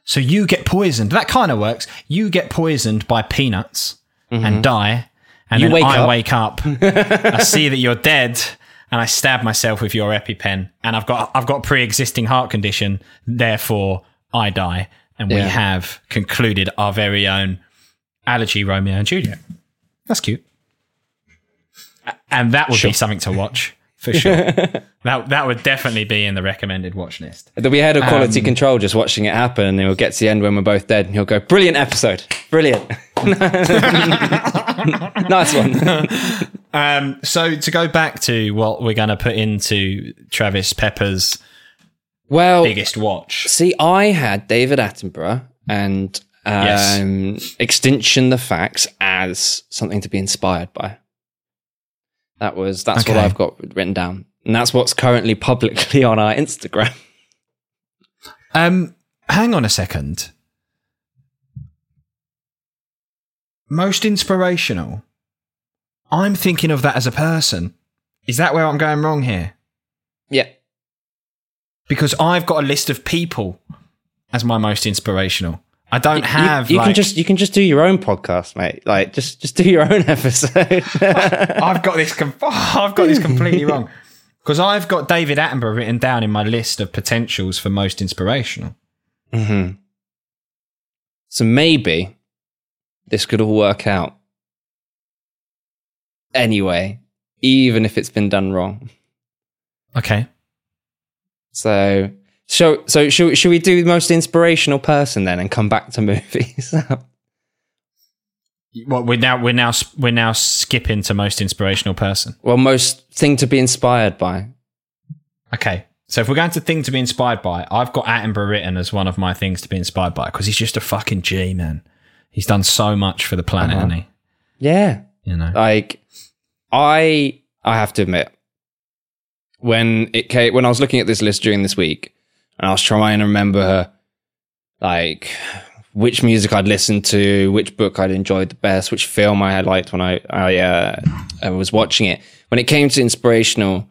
So you get poisoned. That kind of works. You get poisoned by peanuts and mm-hmm. die, and
You
then
wake
I
up.
wake up. I see that you're dead, and I stab myself with your EpiPen, and I've got I've got pre-existing heart condition. Therefore, I die, and we have concluded our very own allergy Romeo and Juliet. That's cute, and that would
Sure.
be something to watch for sure. [laughs] that that would definitely be in the recommended watch list.
We had a quality
Um,
control just watching it happen, and he'll get to the end when we're both dead, and he'll go, "Brilliant episode, brilliant, [laughs] nice one." [laughs]
Um, so to go back to what we're going to put into Travis Pepper's
Well,
biggest watch.
see, I had David Attenborough and
Yes.
um, Extinction the Facts as something to be inspired by. That was that's what I've got written down, and that's what's currently [laughs] publicly on our Instagram.
Um, hang on a second. Most inspirational. I'm thinking of that as a person. Is that where I'm going wrong here?
Yeah,
Because I've got a list of people as my most inspirational. I don't
You-
have.
You,
like,
can just you can just do your own podcast, mate. Like just just do your own [laughs] episode. [laughs]
I've got this. Com- [laughs] I've got this completely wrong. Because I've got David Attenborough written down in my list of potentials for most inspirational.
hmm So maybe this could all work out. Anyway, even if it's been done wrong.
Okay.
So, so, so should, should we do the most inspirational person then and come back to movies? [laughs]
Well, we're now we're now we're now skipping to most inspirational person.
well, most thing to be inspired by.
Okay. So if we're going to thing to be inspired by, I've got Attenborough written as one of my things to be inspired by because he's just a fucking G man. He's done so much for the planet,
Uh-huh.
hasn't
Yeah.
You know.
Like, I, I have to admit, when it came, when I was looking at this list during this week, and I was trying to remember, like, which music I'd listened to, which book I'd enjoyed the best, which film I had liked when I I, uh, I was watching it. When it came to inspirational,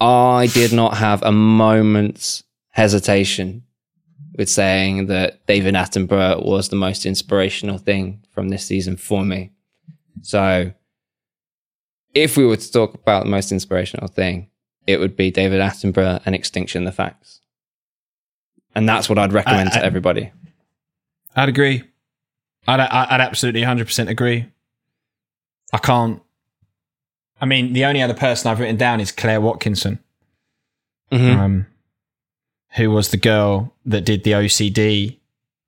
I did not have a moment's hesitation with saying that David Attenborough was the most inspirational thing from this season for me. So, if we were to talk about the most inspirational thing, it would be David Attenborough and Extinction the Facts. And that's what I'd recommend
I- I-
to everybody.
I'd agree. I'd, I'd absolutely 100% agree. I can't. I mean, the only other person I've written down is Claire Watkinson,
Mhm.
um, who was the girl that did the OCD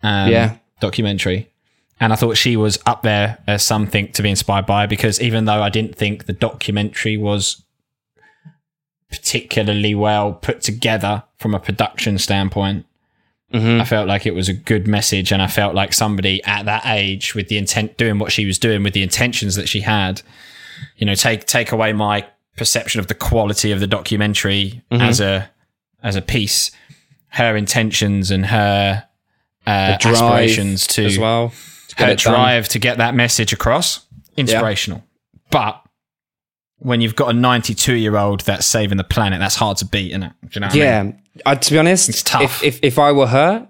um,
Yeah.
documentary. And I thought she was up there as something to be inspired by because even though I didn't think the documentary was particularly well put together from a production standpoint,
Mhm.
I felt like it was a good message, and I felt like somebody at that age, with the intent, doing what she was doing, with the intentions that she had, you know, take take away my perception of the quality of the documentary as a as a piece, her intentions and her uh, aspirations to
as well. to
her
done.
drive to get that message across, inspirational. But when you've got a 92 year old that's saving the planet, that's hard to beat, isn't it? Do you know what I mean?
I, to be honest,
It's tough.
If, if if I were her,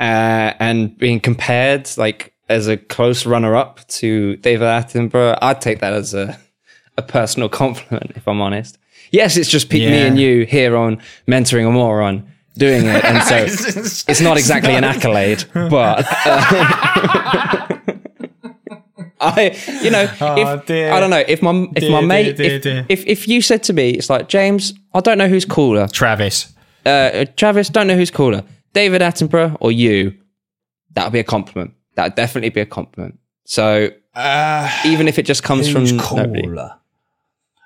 uh, and being compared like as a close runner up to David Attenborough, I'd take that as a a personal [laughs] compliment. If I'm honest, yes, it's just me
Yeah.
and you here on mentoring a moron doing it, and so [laughs] it's not exactly an accolade, but. [laughs] uh, I, you know,
Oh,
if. I don't know if my if my
Dear,
mate,
dear,
if,
dear.
if if you said to me, it's like James, I don't know who's cooler,
Travis.
Uh, Travis, don't know who's cooler, David Attenborough or you. That would be a compliment. That would definitely be a compliment. So
Uh,
even if it just comes from nobody,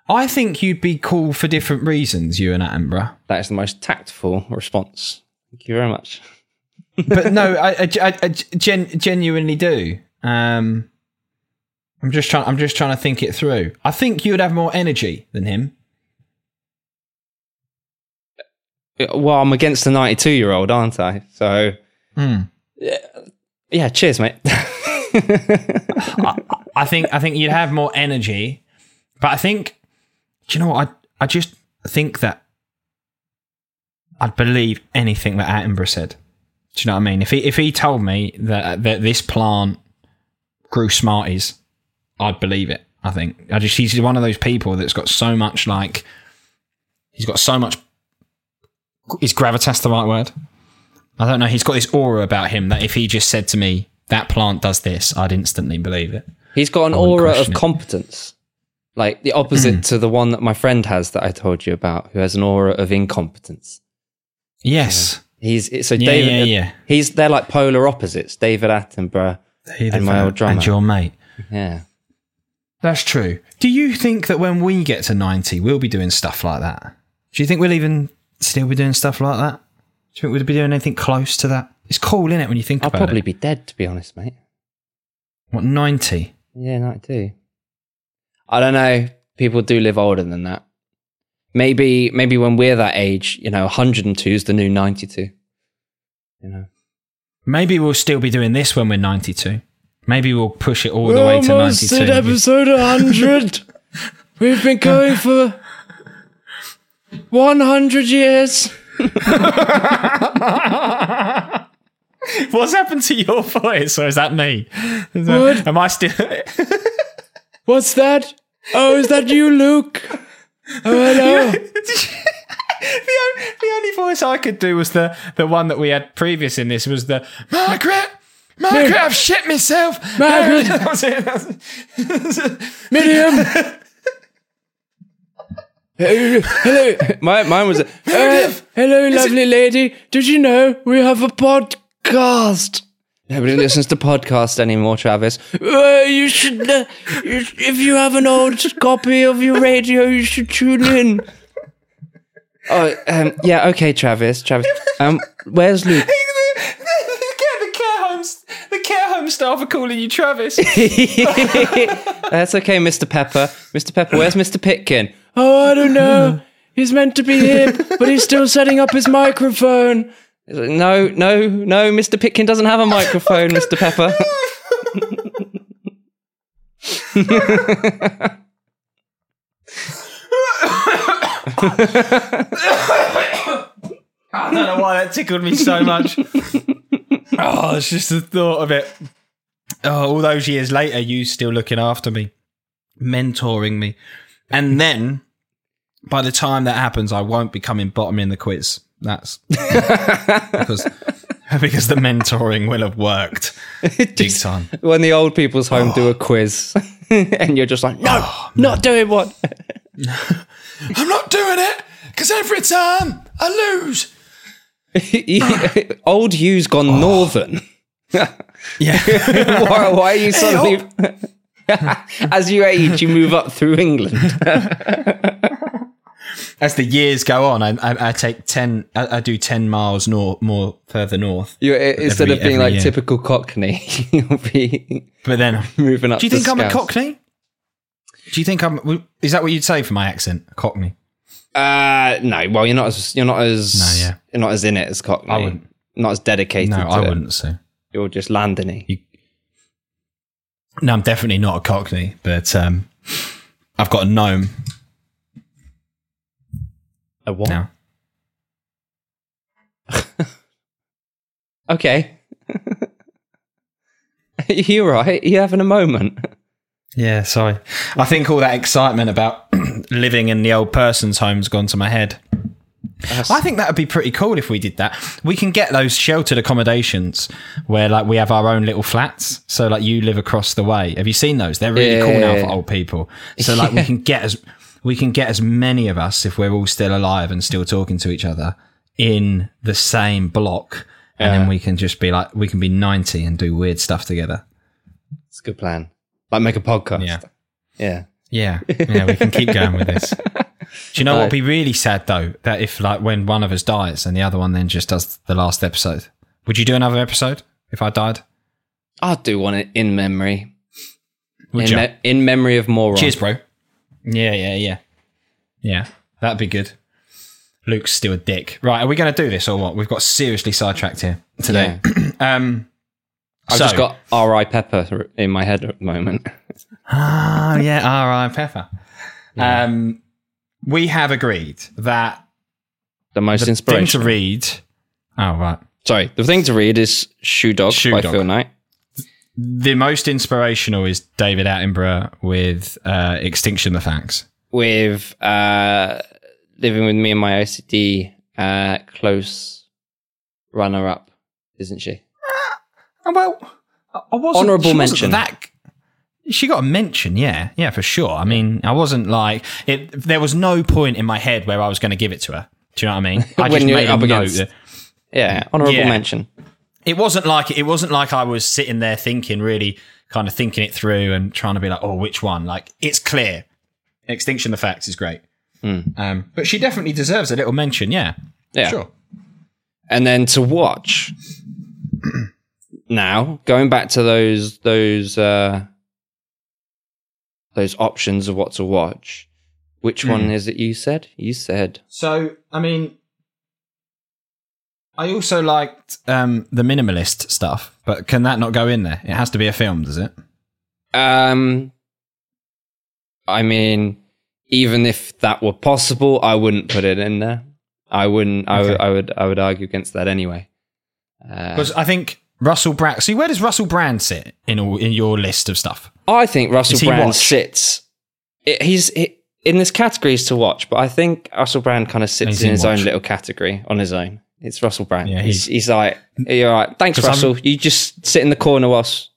I think you'd be cool for different reasons, you and Attenborough.
that is the most tactful response. Thank you very much.
But no, [laughs] I, I, I- I gen, genuinely do. Um, I'm just trying. I'm just trying to think it through. I think you would have more energy than him.
Well, I'm against the 92 year old, aren't I? So
Hmm.
yeah, cheers, mate. [laughs]
I think. I think you'd have more energy, but I think. Do you know what? I I just think that I'd believe anything that Attenborough said. Do you know what I mean? If he if he told me that that this plant grew Smarties, I'd believe it. I think I just he's one of those people that's got so much like he's got so much. Is gravitas the right word? I don't know. He's got this aura about him that if he just said to me that plant does this, I'd instantly believe it.
He's got an aura of
it.
competence, like the opposite hmm. to the one that my friend has that I told you about, who has an aura of incompetence.
Yes.
He's so
Yeah,
David.
yeah, yeah.
He's they're like polar opposites. David Attenborough and my old drummer.
And your mate.
Yeah.
That's true. Do you think that when we get to 90, we'll be doing stuff like that? Do you think we'll even still be doing stuff like that? Do you think we'd be doing anything close to that? It's cool, isn't it, when you think
I'll
about
probably be dead, to be honest, mate.
What, 90?
Yeah, 92. I don't know. People do live older than that. Maybe, maybe when we're that age, you know, 102 is the new 92. You know.
Maybe we'll still be doing this when we're 92. Maybe we'll push it all the way to 92.
episode 100. [laughs] We've been going for 100 years.
What's happened to your voice? Or is that me? Is that-? Am I still. [laughs]
What's that? Oh, is that you, Luke? Oh, hello. [laughs]
the, only, the only voice I could do was the, the one that we had previous in this was the Margaret, Margaret, I've shit myself.
Margaret. [laughs]
That was it, that was it.
Miriam. Hello. [laughs] My, mine was. Uh, hello, lovely lady. Did you know we have a podcast? Nobody listens to podcasts anymore, Travis. Uh, you should. Uh, you, if you have an old copy of your radio, you should tune in. Oh, um, yeah. Okay, Travis. Travis. Um, where's Luke?
the, the care homes, the care home staff are calling you Travis. [laughs]
That's okay, Mr. Pepper. Mr. Pepper, where's Mr. Pitkin? Oh, I don't know. He's meant to be here, [laughs] but he's still setting up his microphone. No, no, no, Mr. Pitkin doesn't have a microphone, Mr. Pepper. [laughs]
I don't know why that tickled me so much. [laughs] oh, it's just the thought of it. Oh, all those years later, you still looking after me, mentoring me. And then by the time that happens, I won't be coming bottom in the quiz. That's [laughs] because because the mentoring will have worked [laughs] big time.
when the old people's home do a oh. quiz [laughs] and you're just like, no, oh, not doing one.
I'm not doing it because every time I lose.
old Hugh's gone oh. northern.
Yeah.
why, why are you suddenly. As you age, you move up through England.
As the years go on, I, I, I take ten. I, I do ten miles north, more further north.
You, instead
Every-
of being like
year.
typical Cockney, [laughs] you'll be
But then, [laughs]
moving up.
do you
to
think I'm a Cockney? Do you think I'm? Is that what you'd say for my accent, Cockney?
Uh, no. Well, you're not as you're not as
No, yeah.
you're not as in it as Cockney.
I wouldn't.
Not as dedicated.
No,
to
I
it.
wouldn't say.
You're just Londony.
You- No, I'm definitely not a Cockney, but um, I've got a gnome
A what?
now.
Okay. [laughs] You're right. You're having a moment?
Yeah, sorry. I think all that excitement about [clears throat] living in the old person's home's gone to my head. I think that would be pretty cool if we did that. We can get those sheltered accommodations where like we have our own little flats. So like you live across the way. Have you seen those? They're really cool now for old people. So like we [laughs] can get as we can get as many of us if we're all still alive and still talking to each other in the same block. And then we can just be like we can be 90 and do weird stuff together.
It's a good plan. Like make a podcast.
Yeah.
Yeah.
Yeah, yeah, we can keep going with this. [laughs] Do you know what would be really sad though? That if like when one of us dies and the other one then just does the last episode, would you do another episode if I died?
I'll do one in memory.
Would
In,
you?
me- in memory of Moron.
Cheers, bro. Yeah, yeah, yeah, yeah. That'd be good. Luke's still a dick. Right, are we going to do this or what? We've got seriously sidetracked here today. [clears throat] um,
I've
so-
just got R.I. Pepper in my head at the moment.
Ah, yeah, R.I. Pepper. [laughs] Um, we have agreed that
The most inspiring
thing to read. Oh, right.
Sorry, the thing to read is Shoe Dog
Shoe
by
Dog.
Phil Knight.
The most inspirational is David Attenborough with uh, Extinction the Facts.
with uh, living with me and my OCD uh, close runner up, isn't she?
Oh, well, I I wasn't.
Honourable
she wasn't
mention.
That she got a mention, yeah, yeah, for sure. I mean, I wasn't like it. There was no point in my head where I was going to give it to her. Do you know what I mean? [laughs] I
When
just
you're
made a
up
note
against-
that
Yeah, honourable
Yeah.
mention.
It wasn't like it wasn't like I was sitting there thinking, really kind of thinking it through and trying to be like, oh, which one? Like it's clear. Extinction the Facts is great. Um, but she definitely deserves a little mention. Yeah,
Yeah.
sure.
And then to watch [clears throat] now, going back to those those uh, those options of what to watch. Which
Hmm.
one is it you said? You said
So, I mean, I also liked um, the minimalist stuff, but can that not go in there? It has to be a film, does it?
Um, I mean, even if that were possible, I wouldn't put it in there. I wouldn't. I would.
Okay.
I would. I would argue against that anyway. Uh,
Because I think Russell Brand. See, where does Russell Brand sit in all, in your list of stuff?
I think Russell
Is
Brand
watch?
sits. It, he's he, in this categories to watch, but I think Russell Brand kind of sits in
in
his own little category on his own. It's Russell Brand.
Yeah,
he's,
he-
he's like, you're right. Thanks,
'Cause I'm-
Russell. You just sit in the corner whilst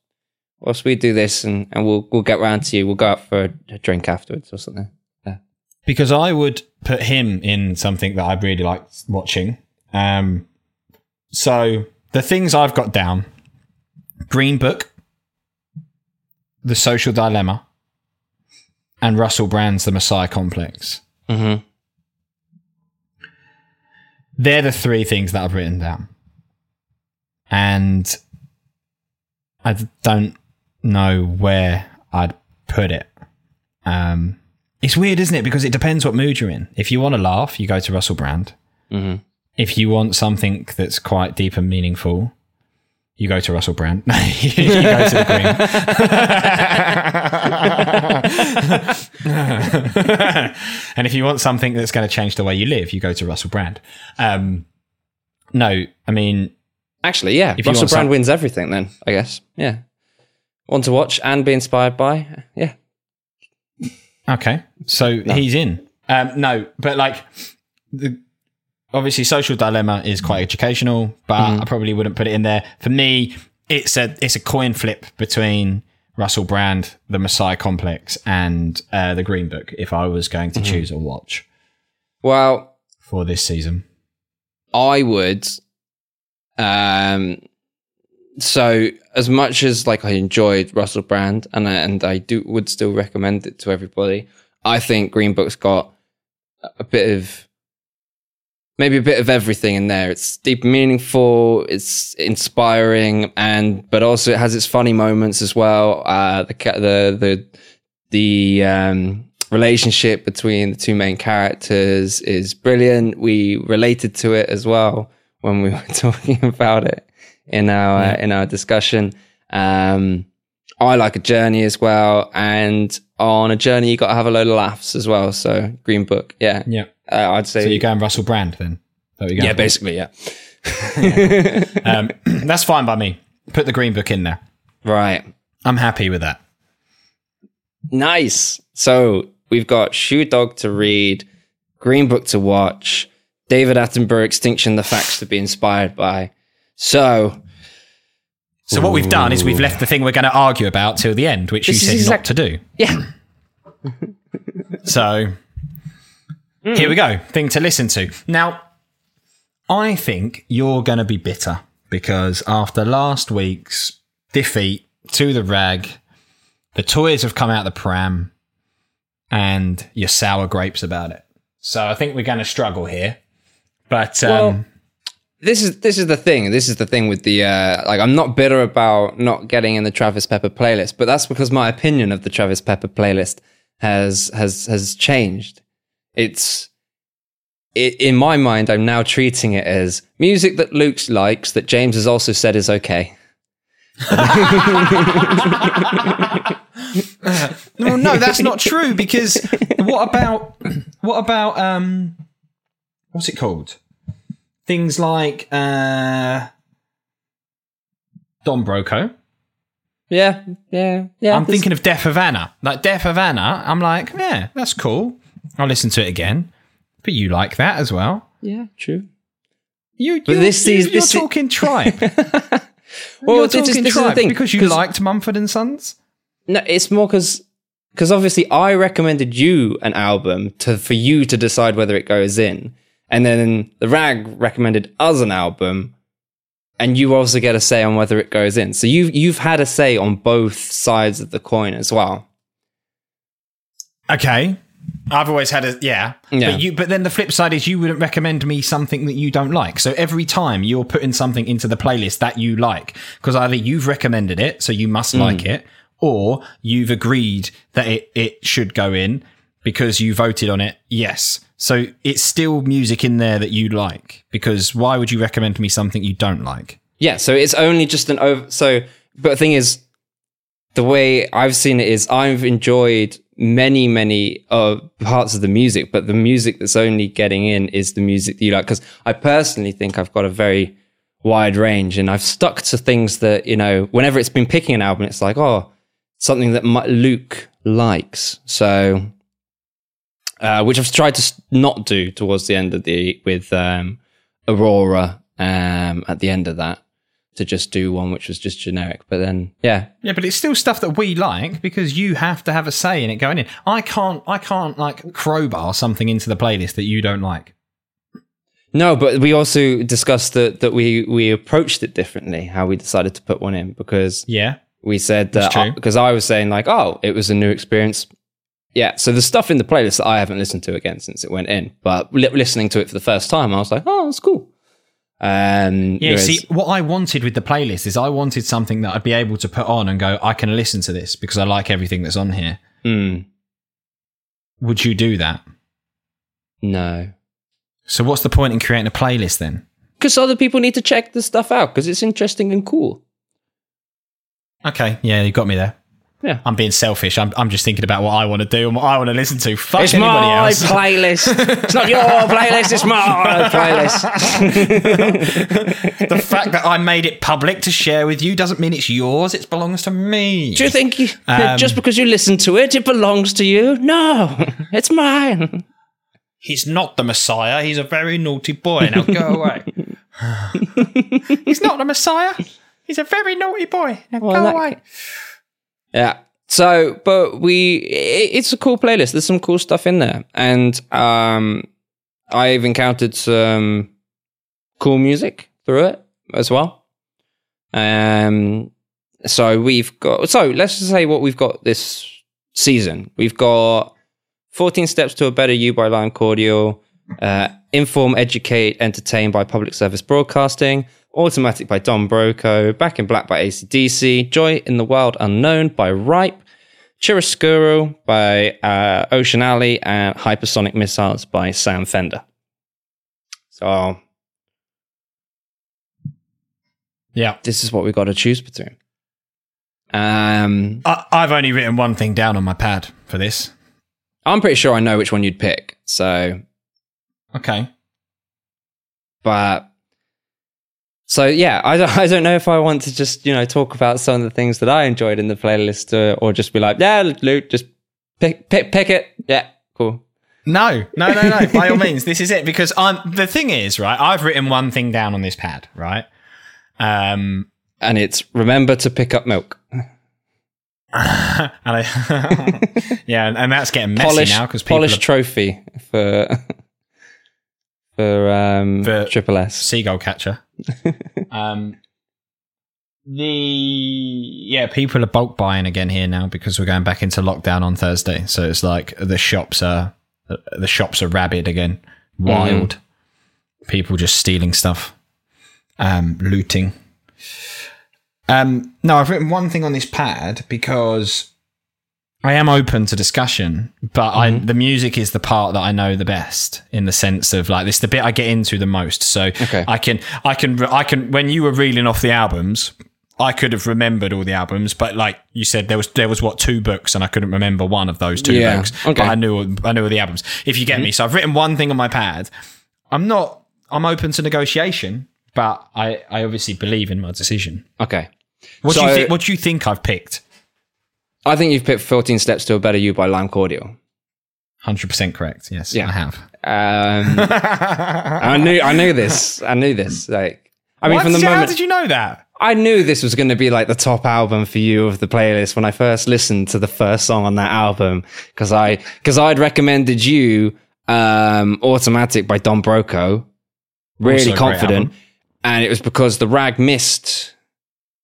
whilst we do this, and, and we'll we'll get round to you. We'll go out for a, a drink afterwards or something. Yeah.
Because I would put him in something that I really liked watching. Um, so the things I've got down: Green Book, The Social Dilemma, and Russell Brand's The Messiah Complex.
Mm-hmm.
They're the three things that I've written down. And I don't know where I'd put it. Um, it's weird, isn't it? Because it depends what mood you're in. If you want to laugh, you go to Russell Brand.
Mhm.
if you want something that's quite deep and meaningful, you go to Russell Brand. No, [laughs] you go to the Green. [laughs] and if you want something that's going to change the way you live, you go to Russell Brand. Um, no, I mean,
Actually, yeah.
If
Russell Brand
some-
wins everything then, I guess. Yeah. Want to watch and be inspired by? Yeah.
Okay, so he's in. Um, no, but like, the, obviously, social dilemma is quite educational, but I probably wouldn't put it in there. For me, it's a it's a coin flip between Russell Brand, the Messiah Complex, and uh, the Green Book. If I was going to choose a watch
Well,
for this season,
I would. Um, so as much as like I enjoyed Russell Brand and I, and I do would still recommend it to everybody, I think Green Book's got a bit of maybe a bit of everything in there. It's deep, and meaningful. It's inspiring, and but also it has its funny moments as well. Uh, the the the the um, relationship between the two main characters is brilliant. We related to it as well when we [laughs] were talking about it in our uh, in our discussion. Um, I like a journey as well, and on a journey you got to have a load of laughs as well. So Green Book, yeah,
yeah.
Uh, I'd say
So you're going Russell Brand then? Is that what you're going
yeah,
for?
basically, yeah. [laughs]
Um, [clears throat] that's fine by me. Put the Green Book in there.
Right.
I'm happy with that.
Nice. So we've got Shoe Dog to read, Green Book to watch, David Attenborough Extinction, the facts to be inspired by. So
So what we've done is we've left the thing we're going to argue about till the end, which
This
you said
exact-
not to do.
yeah,
So here we go. Thing to listen to. Now, I think you're going to be bitter because after last week's defeat to the rag, the toys have come out the pram and you're sour grapes about it. So I think we're going to struggle here. But um,
Well- this is this is the thing. This is the thing with the uh, like. I'm not bitter about not getting in the Travis Pepper playlist, but that's because my opinion of the Travis Pepper playlist has has has changed. It's it, in my mind. I'm now treating it as music that Luke likes that James has also said is okay. [laughs]
Well, no, that's not true because what about what about um what's it called? Things like uh Don Broco.
Yeah, yeah, yeah.
I'm thinking of Death of Anna. Like Death of Anna, I'm like, yeah, that's cool. I'll listen to it again. But you like that as well.
yeah, true.
You, you
this
you,
is-
you're
this is-
talking tribe. [laughs]
Well,
you're
this is,
talking
this is the thing
because you liked Mumford and Sons.
No, it's more because because obviously I recommended you an album to for you to decide whether it goes in, and then the rag recommended us an album, and you also get a say on whether it goes in. So you've you've had a say on both sides of the coin as well.
Okay. I've always had a yeah.
Yeah.
But you but then the flip side is you wouldn't recommend me something that you don't like. So every time you're putting something into the playlist that you like, because either you've recommended it, so you must mm. like it, or you've agreed that it, it should go in because you voted on it, yes. So it's still music in there that you like. Because why would you recommend me something you don't like?
Yeah, so it's only just an over. So, but the thing is, the way I've seen it is, I've enjoyed many, many uh, parts of the music, but the music that's only getting in is the music that you like. Because I personally think I've got a very wide range, and I've stuck to things that you know. Whenever it's been picking an album, it's like, oh, something that my, Luke likes. So, uh, which I've tried to not do towards the end of the with um, Aurora. Um, at the end of that, to just do one which was just generic. But then, yeah,
Yeah, but it's still stuff that we like because you have to have a say in it going in. I can't I can't like crowbar something into the playlist that you don't like.
no, but we also discussed that that we we approached it differently. How we decided to put one in because
Yeah.
we said that because I was saying like, oh, it was a new experience. Yeah, so the stuff in the playlist that I haven't listened to again since it went in, but li- listening to it for the first time, I was like, oh, it's cool. Um,
Yeah,
whereas-
see, what I wanted with the playlist is I wanted something that I'd be able to put on and go, I can listen to this because I like everything that's on here.
mm,
Would you do that?
no,
So what's the point in creating a playlist then?
Because other people need to check the stuff out because it's interesting and cool.
Okay, yeah, you got me there.
Yeah.
I'm being selfish. I'm, I'm just thinking about what I want to do and what I want to listen to. Fuck
It's
anybody
my
else.
It's my playlist. [laughs] it's not your playlist. It's my playlist.
the fact that I made it public to share with you doesn't mean it's yours. It belongs to me.
Do you think you,
Um,
just because you listen to it, it belongs to you? No, it's mine.
He's not the Messiah. He's a very naughty boy. Now go [laughs] away. He's not the Messiah. He's a very naughty boy. Now
Well,
go
that-
away.
Yeah. So, but we, it, it's a cool playlist. There's some cool stuff in there, and um, I've encountered some cool music through it as well. Um, so we've got. So let's just say what we've got this season. We've got 14 Steps to a Better You by Lime Cordiale, uh, Inform, Educate, Entertain by Public Service Broadcasting, Automatic by Don Broco, Back in Black by ACDC, Joy in the Wild Unknown by Ripe, Chiaroscuro by uh, Ocean Alley, and Hypersonic Missiles by Sam Fender. So
Yeah.
this is what we've got to choose between. Um,
I, I've only written one thing down on my pad for this.
I'm pretty sure I know which one you'd pick. So
Okay.
but so yeah I don't, [laughs] I don't know if i want to just you know talk about some of the things that i enjoyed in the playlist uh, or just be like yeah luke just pick pick pick it yeah cool
No, no, no, no. By all means, this is it because I'm. The thing is, right? I've written one thing down on this pad, right? Um,
and it's remember to pick up milk [laughs]
and I, [laughs] yeah, and, that's getting messy
polish
now because people
polish
are
trophy for for um
For-
triple s
seagull catcher. [laughs] um, the yeah, people are bulk buying again here now because we're going back into lockdown on Thursday. So it's like the shops are the shops are rabid again, wild. People just stealing stuff, um, looting. Um, no, I've written one thing on this pad because I am open to discussion, but I mm-hmm. the music is the part that I know the best in the sense of like this the bit I get into the most. So
Okay.
I can I can I can when you were reeling off the albums, I could have remembered all the albums, but like you said, there was there was what two books, and I couldn't remember one of those two
Yeah,
books.
okay.
But I knew I knew all the albums. If you get mm-hmm. me, so I've written one thing on my pad. I'm not. I'm open to negotiation, but I I obviously believe in my decision.
okay
What do you think? What do you think I've picked?
I think you've picked 14 steps to a better you by lime cordiale
Hundred percent correct. Yes,
Yeah.
I have.
um [laughs] i knew i knew this i knew this like i mean
What?
from the
How
moment
did you know that?
I knew this was going to be like the top album for you of the playlist when I first listened to the first song on that album because I because I'd recommended you um, "Automatic" by Don Broco, really
Also
confident, and it was because the rag missed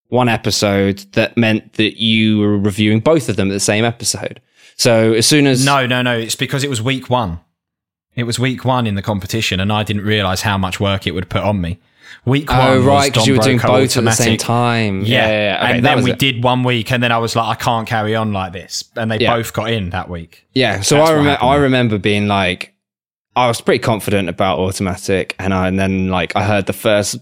one episode that meant that you were reviewing both of them at the same episode. So as soon as
No, no, no. It's because it was week one. It was week one in the competition, and I didn't realize how much work it would put on me. Week oh, one,
oh right, because you were doing both at the same time.
Yeah,
Yeah, yeah. Okay,
and then we
it.
did one week, and then I was like, I can't carry on like this, and they
Yeah.
both got in that week.
Yeah, so
That's
I remember. I remember being like, I was pretty confident about automatic, and I, and then like I heard the first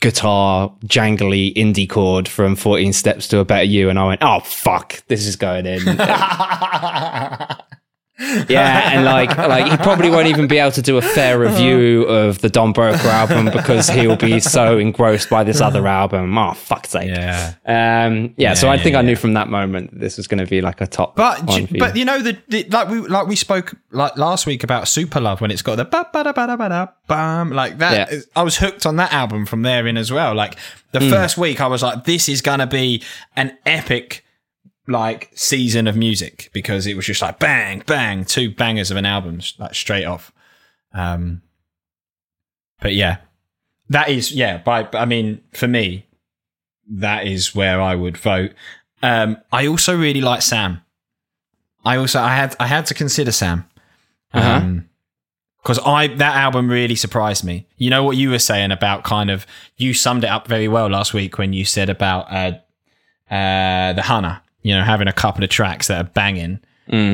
guitar jangly indie chord from 14 Steps to a Better You, and I went, oh fuck, this is going in. [laughs] [laughs] yeah, and like like he probably won't even be able to do a fair review of the Don Broco album because he'll be so engrossed by this other album. Oh fuck's sake.
yeah,
Um, yeah, so I
yeah,
think I knew from that moment that this was going to be like a top.
but
one you.
but you know the, the like we like we spoke like last week about Super Love when it's got the ba ba da ba da ba da bam like that.
Yeah.
I was hooked on that album from there in as well. Like the
Hmm.
first week, I was like, this is gonna be an epic like season of music because it was just like bang bang two bangers of an album like straight off. Um, but yeah, that is yeah. By I mean, for me, that is where I would vote. Um, I also really like Sam. I also I had I had to consider Sam.
Uh-huh.
Um, because I that album really surprised me. You know what you were saying about kind of you summed it up very well last week when you said about uh, uh, the Hannah. You know, having a couple of tracks that are banging.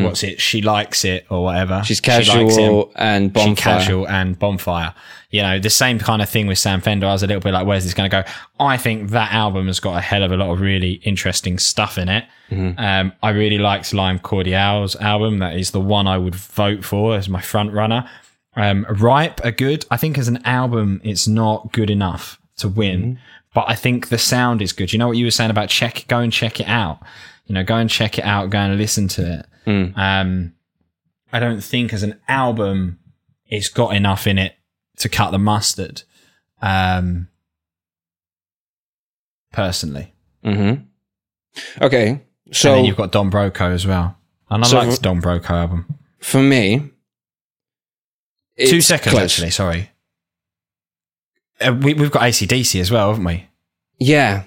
what's it? She likes it or whatever.
She's
She likes it and-
casual and bonfire.
casual and bonfire. You know, the same kind of thing with Sam Fender. I was a little bit like, where's this going to go? I think that album has got a hell of a lot of really interesting stuff in it. Um, I really liked Lime Cordiale's album. That is the one I would vote for as my front runner. Um, Ripe are good. I think as an album, it's not good enough to win, but I think the sound is good. You know what you were saying about check, go and check it out. You know, go and check it out, go and listen to it. Um, I don't think as an album it's got enough in it to cut the mustard. Um, personally,
hmm Okay, so
and then you've got Don Broco as well, and I
So-
liked the Don Broco album.
for me,
Two seconds,
close.
actually. Sorry, uh, we, we've got ACDC as well, haven't we?
Yeah,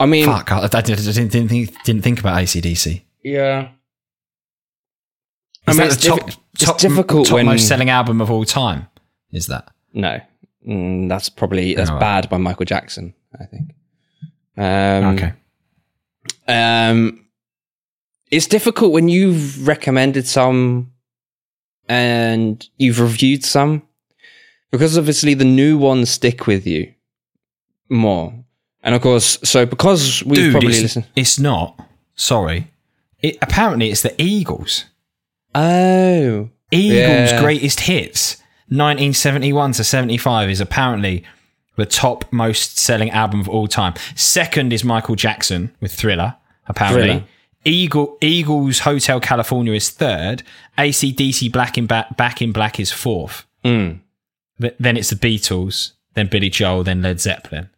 I mean,
Fuck, I, I didn't, didn't, think, didn't think about ACDC.
yeah. I
Is
mean,
that
it's,
the top, top,
it's difficult
top
when
most selling album of all time? Is that?
no, mm, that's probably that's
Oh,
bad by Michael Jackson. I think. Um,
okay.
Um, it's difficult when you've recommended some and you've reviewed some because obviously the new ones stick with you more. And of course, so because
Dude,
probably
it's,
listened.
it's not. Sorry. It, apparently, it's the Eagles.
Oh,
Eagles'
Yeah.
greatest hits, 1971 to 75, is apparently the top most selling album of all time. Second is Michael Jackson with Thriller, apparently.
Thriller.
Eagle, Eagles Hotel California is third. ACDC Black in ba- Back in Black is fourth.
Mm.
Th- Then it's the Beatles, then Billy Joel, then Led Zeppelin.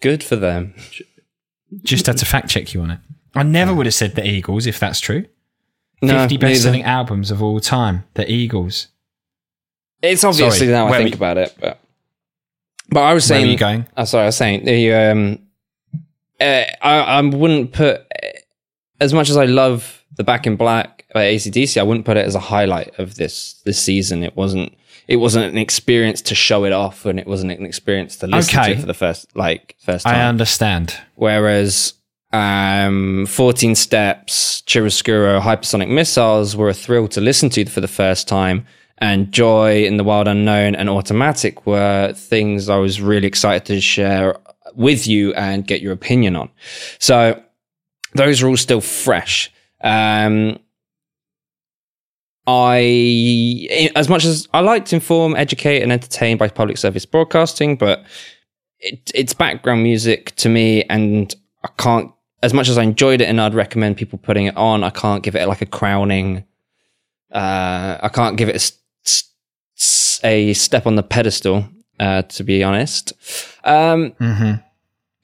Good for them.
Just had to fact check you on it. I never would have said the Eagles if that's true.
No,
50 best selling albums of all time. The Eagles.
It's obviously
Sorry,
now I think about it, but but I was
Where
saying,
are you going?
Oh, sorry, I was saying the um, uh, I I wouldn't put as much as I love the Back in Black by ACDC, I wouldn't put it as a highlight of this this season. It wasn't it wasn't an experience to show it off, and it wasn't an experience to listen
Okay.
to for the first like first time.
I understand.
Whereas um, 14 Steps, Chiaroscuro, Hypersonic Missiles were a thrill to listen to for the first time. And Joy in the Wild Unknown and Automatic were things I was really excited to share with you and get your opinion on. So those are all still fresh. Um, I, as much as I like to inform, educate, and entertain by public service broadcasting, but it, it's background music to me, and I can't. As much as I enjoyed it, and I'd recommend people putting it on, I can't give it like a crowning. Uh, I can't give it a step on the pedestal. Uh, to be honest, um,
hmm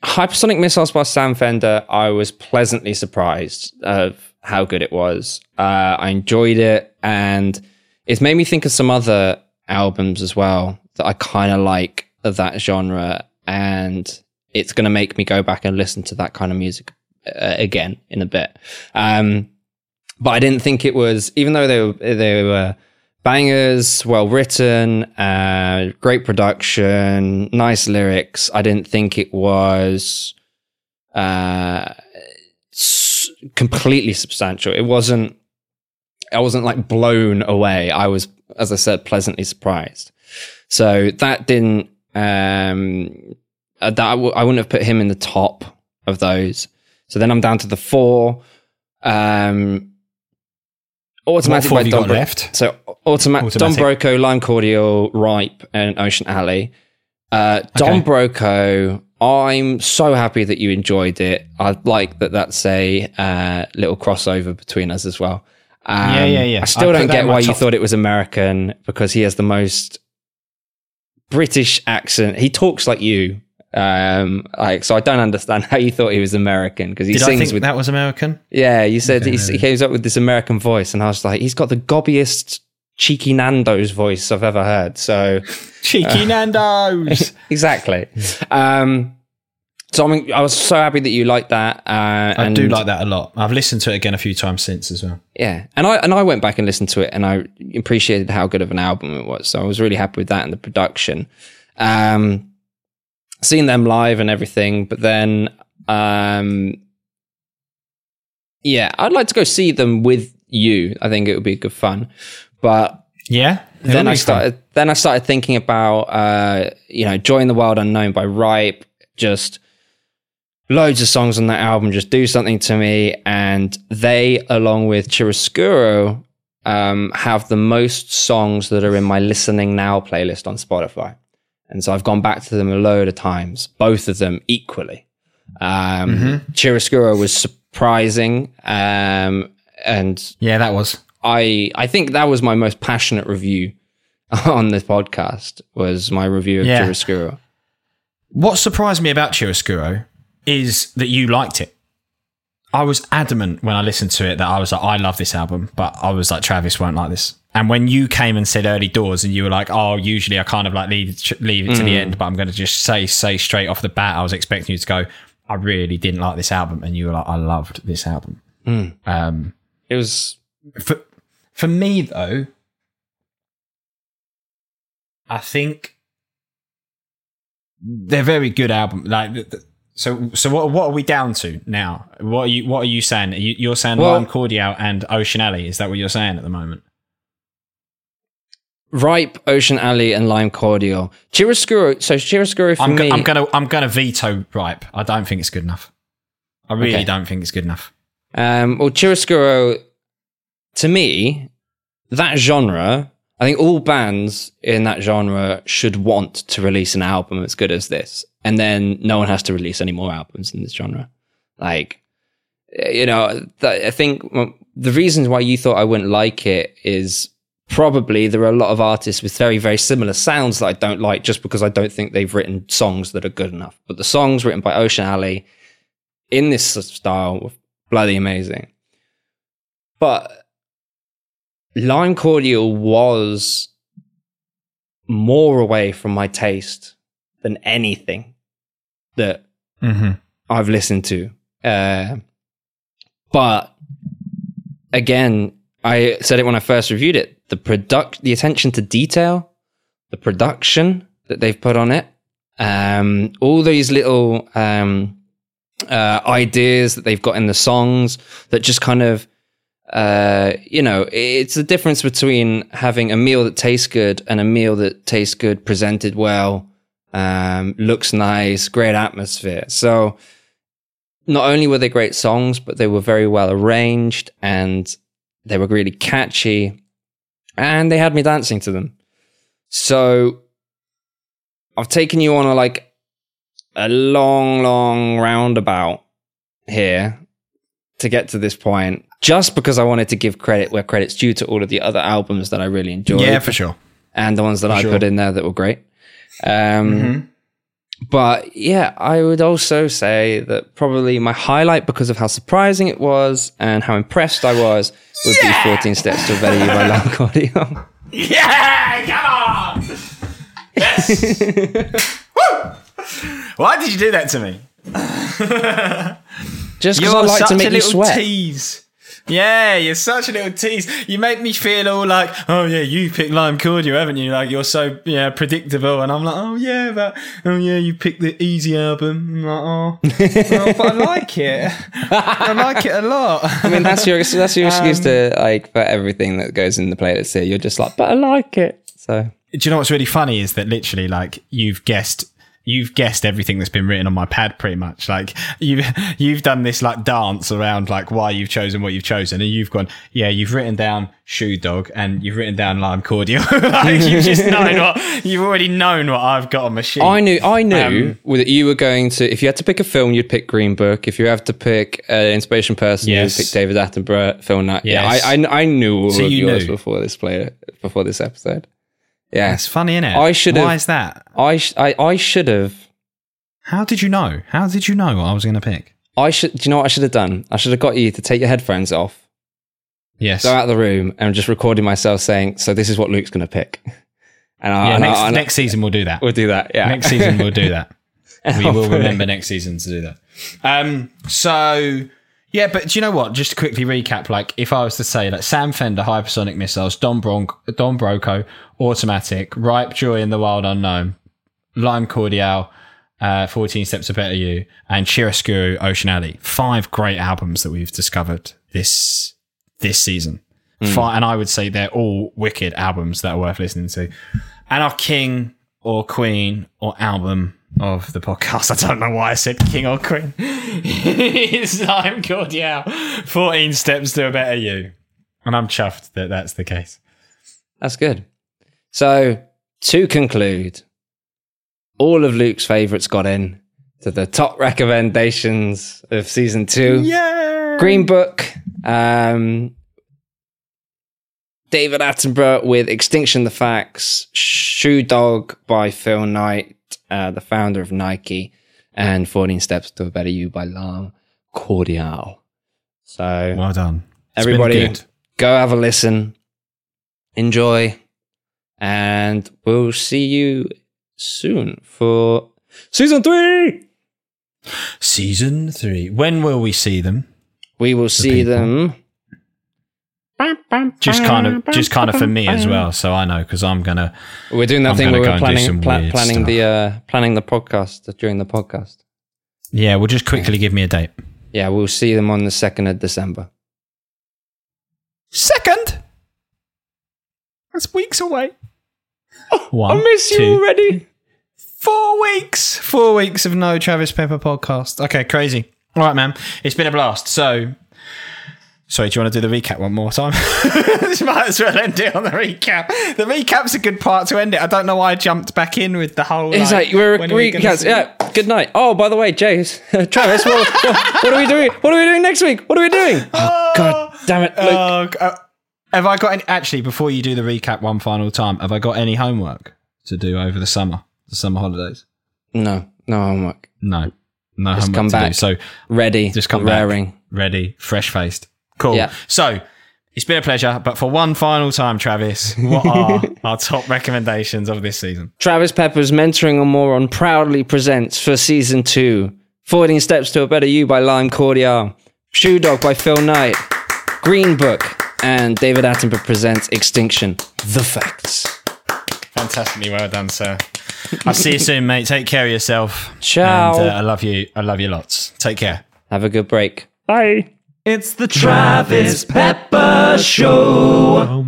Hypersonic Missiles by Sam Fender, I was pleasantly surprised of how good it was. Uh, I enjoyed it, and it's made me think of some other albums as well that I kind of like of that genre, and it's going to make me go back and listen to that kind of music uh, again in a bit. Um, but I didn't think it was, even though they were they were bangers, well written, uh, great production, nice lyrics. I didn't think it was uh, s- completely substantial. It wasn't. I wasn't like blown away. I was, as I said, pleasantly surprised. So that didn't. Um, uh, that I w- I wouldn't have put him in the top of those. So then I'm down to the four. Um, automatic
four
by Don Bro-
left?
So automatic, Don. Broco, Lime Cordiale, Ripe, and Ocean Alley. Uh, Don
Okay.
Broco, I'm so happy that you enjoyed it. I like that that's a uh, little crossover between us as well. Um,
Yeah, yeah, yeah.
I still
I'd
don't get
in my
why you
top-
thought it was American because he has the most British accent. He talks like you. Um, like so, I don't understand [laughs] how you thought he was American because he
Did I
sings
think
with.
that was American?
yeah, you said
Okay,
he's, he
maybe.
comes up with this American voice, and I was like, he's got the gobbiest cheeky Nando's voice I've ever heard. So [laughs]
Cheeky Nando's. [laughs]
exactly. Um, so I mean, I was so happy that you liked that. Uh,
I do like that a lot. I've listened to it again a few times since as well.
Yeah, and I and I went back and listened to it, and I appreciated how good of an album it was. So I was really happy with that and the production. Um, seeing them live and everything, but then um, yeah, I'd like to go see them with you. I think it would be good fun. But
Yeah.
then I
be fun.
started then I started thinking about uh, you know, Joy in the Wild Unknown by Ripe, just loads of songs on that album just do something to me and they along with Chiaroscuro um, have the most songs that are in my listening now playlist on Spotify. And so I've gone back to them a load of times, both of them equally. Um, Chiaroscuro was surprising. Um, and
Yeah, that was.
I, I think that was my most passionate review [laughs] on this podcast was my review of
Yeah.
Chiaroscuro.
What surprised me about Chiaroscuro is that you liked it. I was adamant when I listened to it that I was like, I love this album, but I was like, Travis won't like this. And when you came and said early doors, and you were like, "Oh, usually I kind of like leave leave it to the end, but I'm going to just say say straight off the bat," I was expecting you to go, "I really didn't like this album," and you were like, "I loved this album." Um,
It was,
for for me though, I think they're very good album. Like so, so what what are we down to now? What are you what are you saying? Are you, you're saying
Well-
Lime Cordiale and Ocean Alley. Is that what you're saying at the moment?
Ripe, Ocean Alley, and Lime Cordiale. Chiaroscuro. So Chiaroscuro for
I'm,
me.
I'm gonna I'm gonna veto Ripe. I don't think it's good enough. I really
Okay.
don't think it's good enough.
Um, well, Chiaroscuro, to me, that genre, I think all bands in that genre should want to release an album as good as this. And then no one has to release any more albums in this genre. Like, you know, th- I think well, the reasons why you thought I wouldn't like it is probably there are a lot of artists with very, very similar sounds that I don't like just because I don't think they've written songs that are good enough. But the songs written by Ocean Alley in this style were bloody amazing. But Lime Cordiale was more away from my taste than anything that
Mm-hmm.
I've listened to. Uh, but again, I said it when I first reviewed it. The product, the attention to detail, the production that they've put on it, um, all these little um, uh, ideas that they've got in the songs that just kind of, uh, you know, it's the difference between having a meal that tastes good and a meal that tastes good, presented well, um, looks nice, great atmosphere. So not only were they great songs, but they were very well arranged and they were really catchy and they had me dancing to them. So I've taken you on a like a long, long roundabout here to get to this point, just because I wanted to give credit where credit's due to all of the other albums that I really enjoyed
Yeah, for sure.
and the ones that I
sure.
put in there that were great. Um,
Mhm.
But yeah, I would also say that probably my highlight because of how surprising it was and how impressed I was would be 14 Steps to a Better You by Lime [laughs] Cordiale.
Yeah, come on. Yes. Woo! [laughs] Why did you do that to me?
Just because I like to make you
little
sweat.
tease. Yeah, you're such a little tease. You make me feel all like, oh yeah, you picked Lime Cordiale, haven't you? Like you're so yeah predictable, and I'm like, oh yeah, but oh yeah, you picked the easy album. I'm like, oh, oh, but I like it. I like it a lot.
I mean, that's your that's your excuse to um, like for everything that goes in the playlist here. You're just like, but I like it. So
Do you know what's really funny is that literally like you've guessed you've guessed everything that's been written on my pad pretty much like you've [laughs] you've done this like dance around like why you've chosen what you've chosen and you've gone yeah you've written down shoe dog and you've written down lime cordiale [laughs] like you've just [laughs] known what you've already known what I've got on my sheet
I knew I knew
Um,
that you were going to. If you had to pick a film, you'd pick Green Book. If you have to pick an inspiration person,
Yes.
you'd pick David Attenborough. Phil Knight.
Yes.
Yeah, I, I I knew all
So
of
you
yours
knew.
before this play before this episode. Yeah,
it's funny isn't it
I should've-
why is that
I sh- I I should have.
how did you know how did you know what I was going to pick
I should. Do you know what I should have done? I should have got you to take your headphones off,
yes
go out of the room, and just recording myself saying, "So this is what Luke's going to pick." [laughs] And I,
yeah
and I-
next,
and I-
next season we'll do that
we'll do that. Yeah,
next season we'll do [laughs] that we will remember next season to do that. Um, so yeah, but do you know what? Just to quickly recap, like if I was to say like Sam Fender, hypersonic missiles, Don Bron- Don Broco, automatic, ripe joy in the wild unknown, lime cordiale, uh, 14 Steps to Better You, and Chiaroscuro Ocean Alley. Five great albums that we've discovered this this season. Fi and I would say they're all wicked albums that are worth listening to. And our king or queen or album of the podcast, [laughs] I don't know why I said king or queen, [laughs] Lime Cordiale. 14 Steps to a Better You. And I'm chuffed that that's the case.
That's good. So, to conclude, all of Luke's favourites got in to the top recommendations of season two.
Yeah.
Green Book, um, David Attenborough with Extinction the Facts, Shoe Dog by Phil Knight, uh, the founder of Nike, and 14 Steps to a Better You by Lime Cordiale. So,
Well done. It's
everybody, go have a listen, enjoy, and we'll see you soon for season three.
Season three. When will we see them?
We will see
people.
them.
Just kind of, just kind of for me as well, so I know because I'm gonna.
We're doing that
I'm
thing where we're planning planning the uh, planning the podcast during the podcast.
Yeah, we'll just quickly give me a date.
Yeah, we'll see them on the second of December.
Second. That's weeks away. One,
I miss you already.
Four weeks. Four weeks of no Travis Pepper podcast. Okay, crazy. All right, man. It's been a blast. So, sorry, do you want to do the recap one more time? [laughs] this might as well end it on the recap. The recap's a good part to end it. I don't know why I jumped back in with the whole.
It's like we're
when are we
recaps.
see-
Yeah. Good night. Oh, by the way, James, [laughs] Travis, what, what, what are we doing? What are we doing next week? What are we doing? [gasps] Oh, God damn it, Luke.
Oh, uh, have I got any? Actually, before you do the recap one final time, have I got any homework to do over the summer, the summer holidays?
no, no homework.
No, no
Just
homework
come
to
back.
do. So
Ready.
just come back,
raring.
ready, fresh faced. Cool.
Yeah.
So it's been a pleasure, but for one final time, Travis, what are [laughs] our top recommendations of this season?
Travis Pepper's Mentoring a Moron proudly presents for season two 14 Steps to a Better You by Lime Cordiale, Shoe Dog by Phil Knight, Green Book, and David Attenborough presents Extinction The Facts.
Fantastically well done, sir. I'll see you soon, mate. Take care of yourself.
Ciao.
And, uh, I love you. I love you lots. Take care.
Have a good break. Bye.
It's the Travis Pepper Show.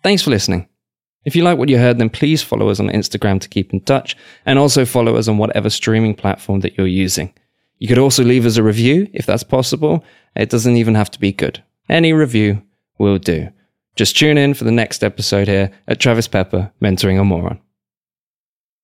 Thanks for listening. If you like what you heard, then please follow us on Instagram to keep in touch and also follow us on whatever streaming platform that you're using. You could also leave us a review if that's possible. It doesn't even have to be good. Any review will do. Just tune in for the next episode here at Travis Pepper, Mentoring a Moron.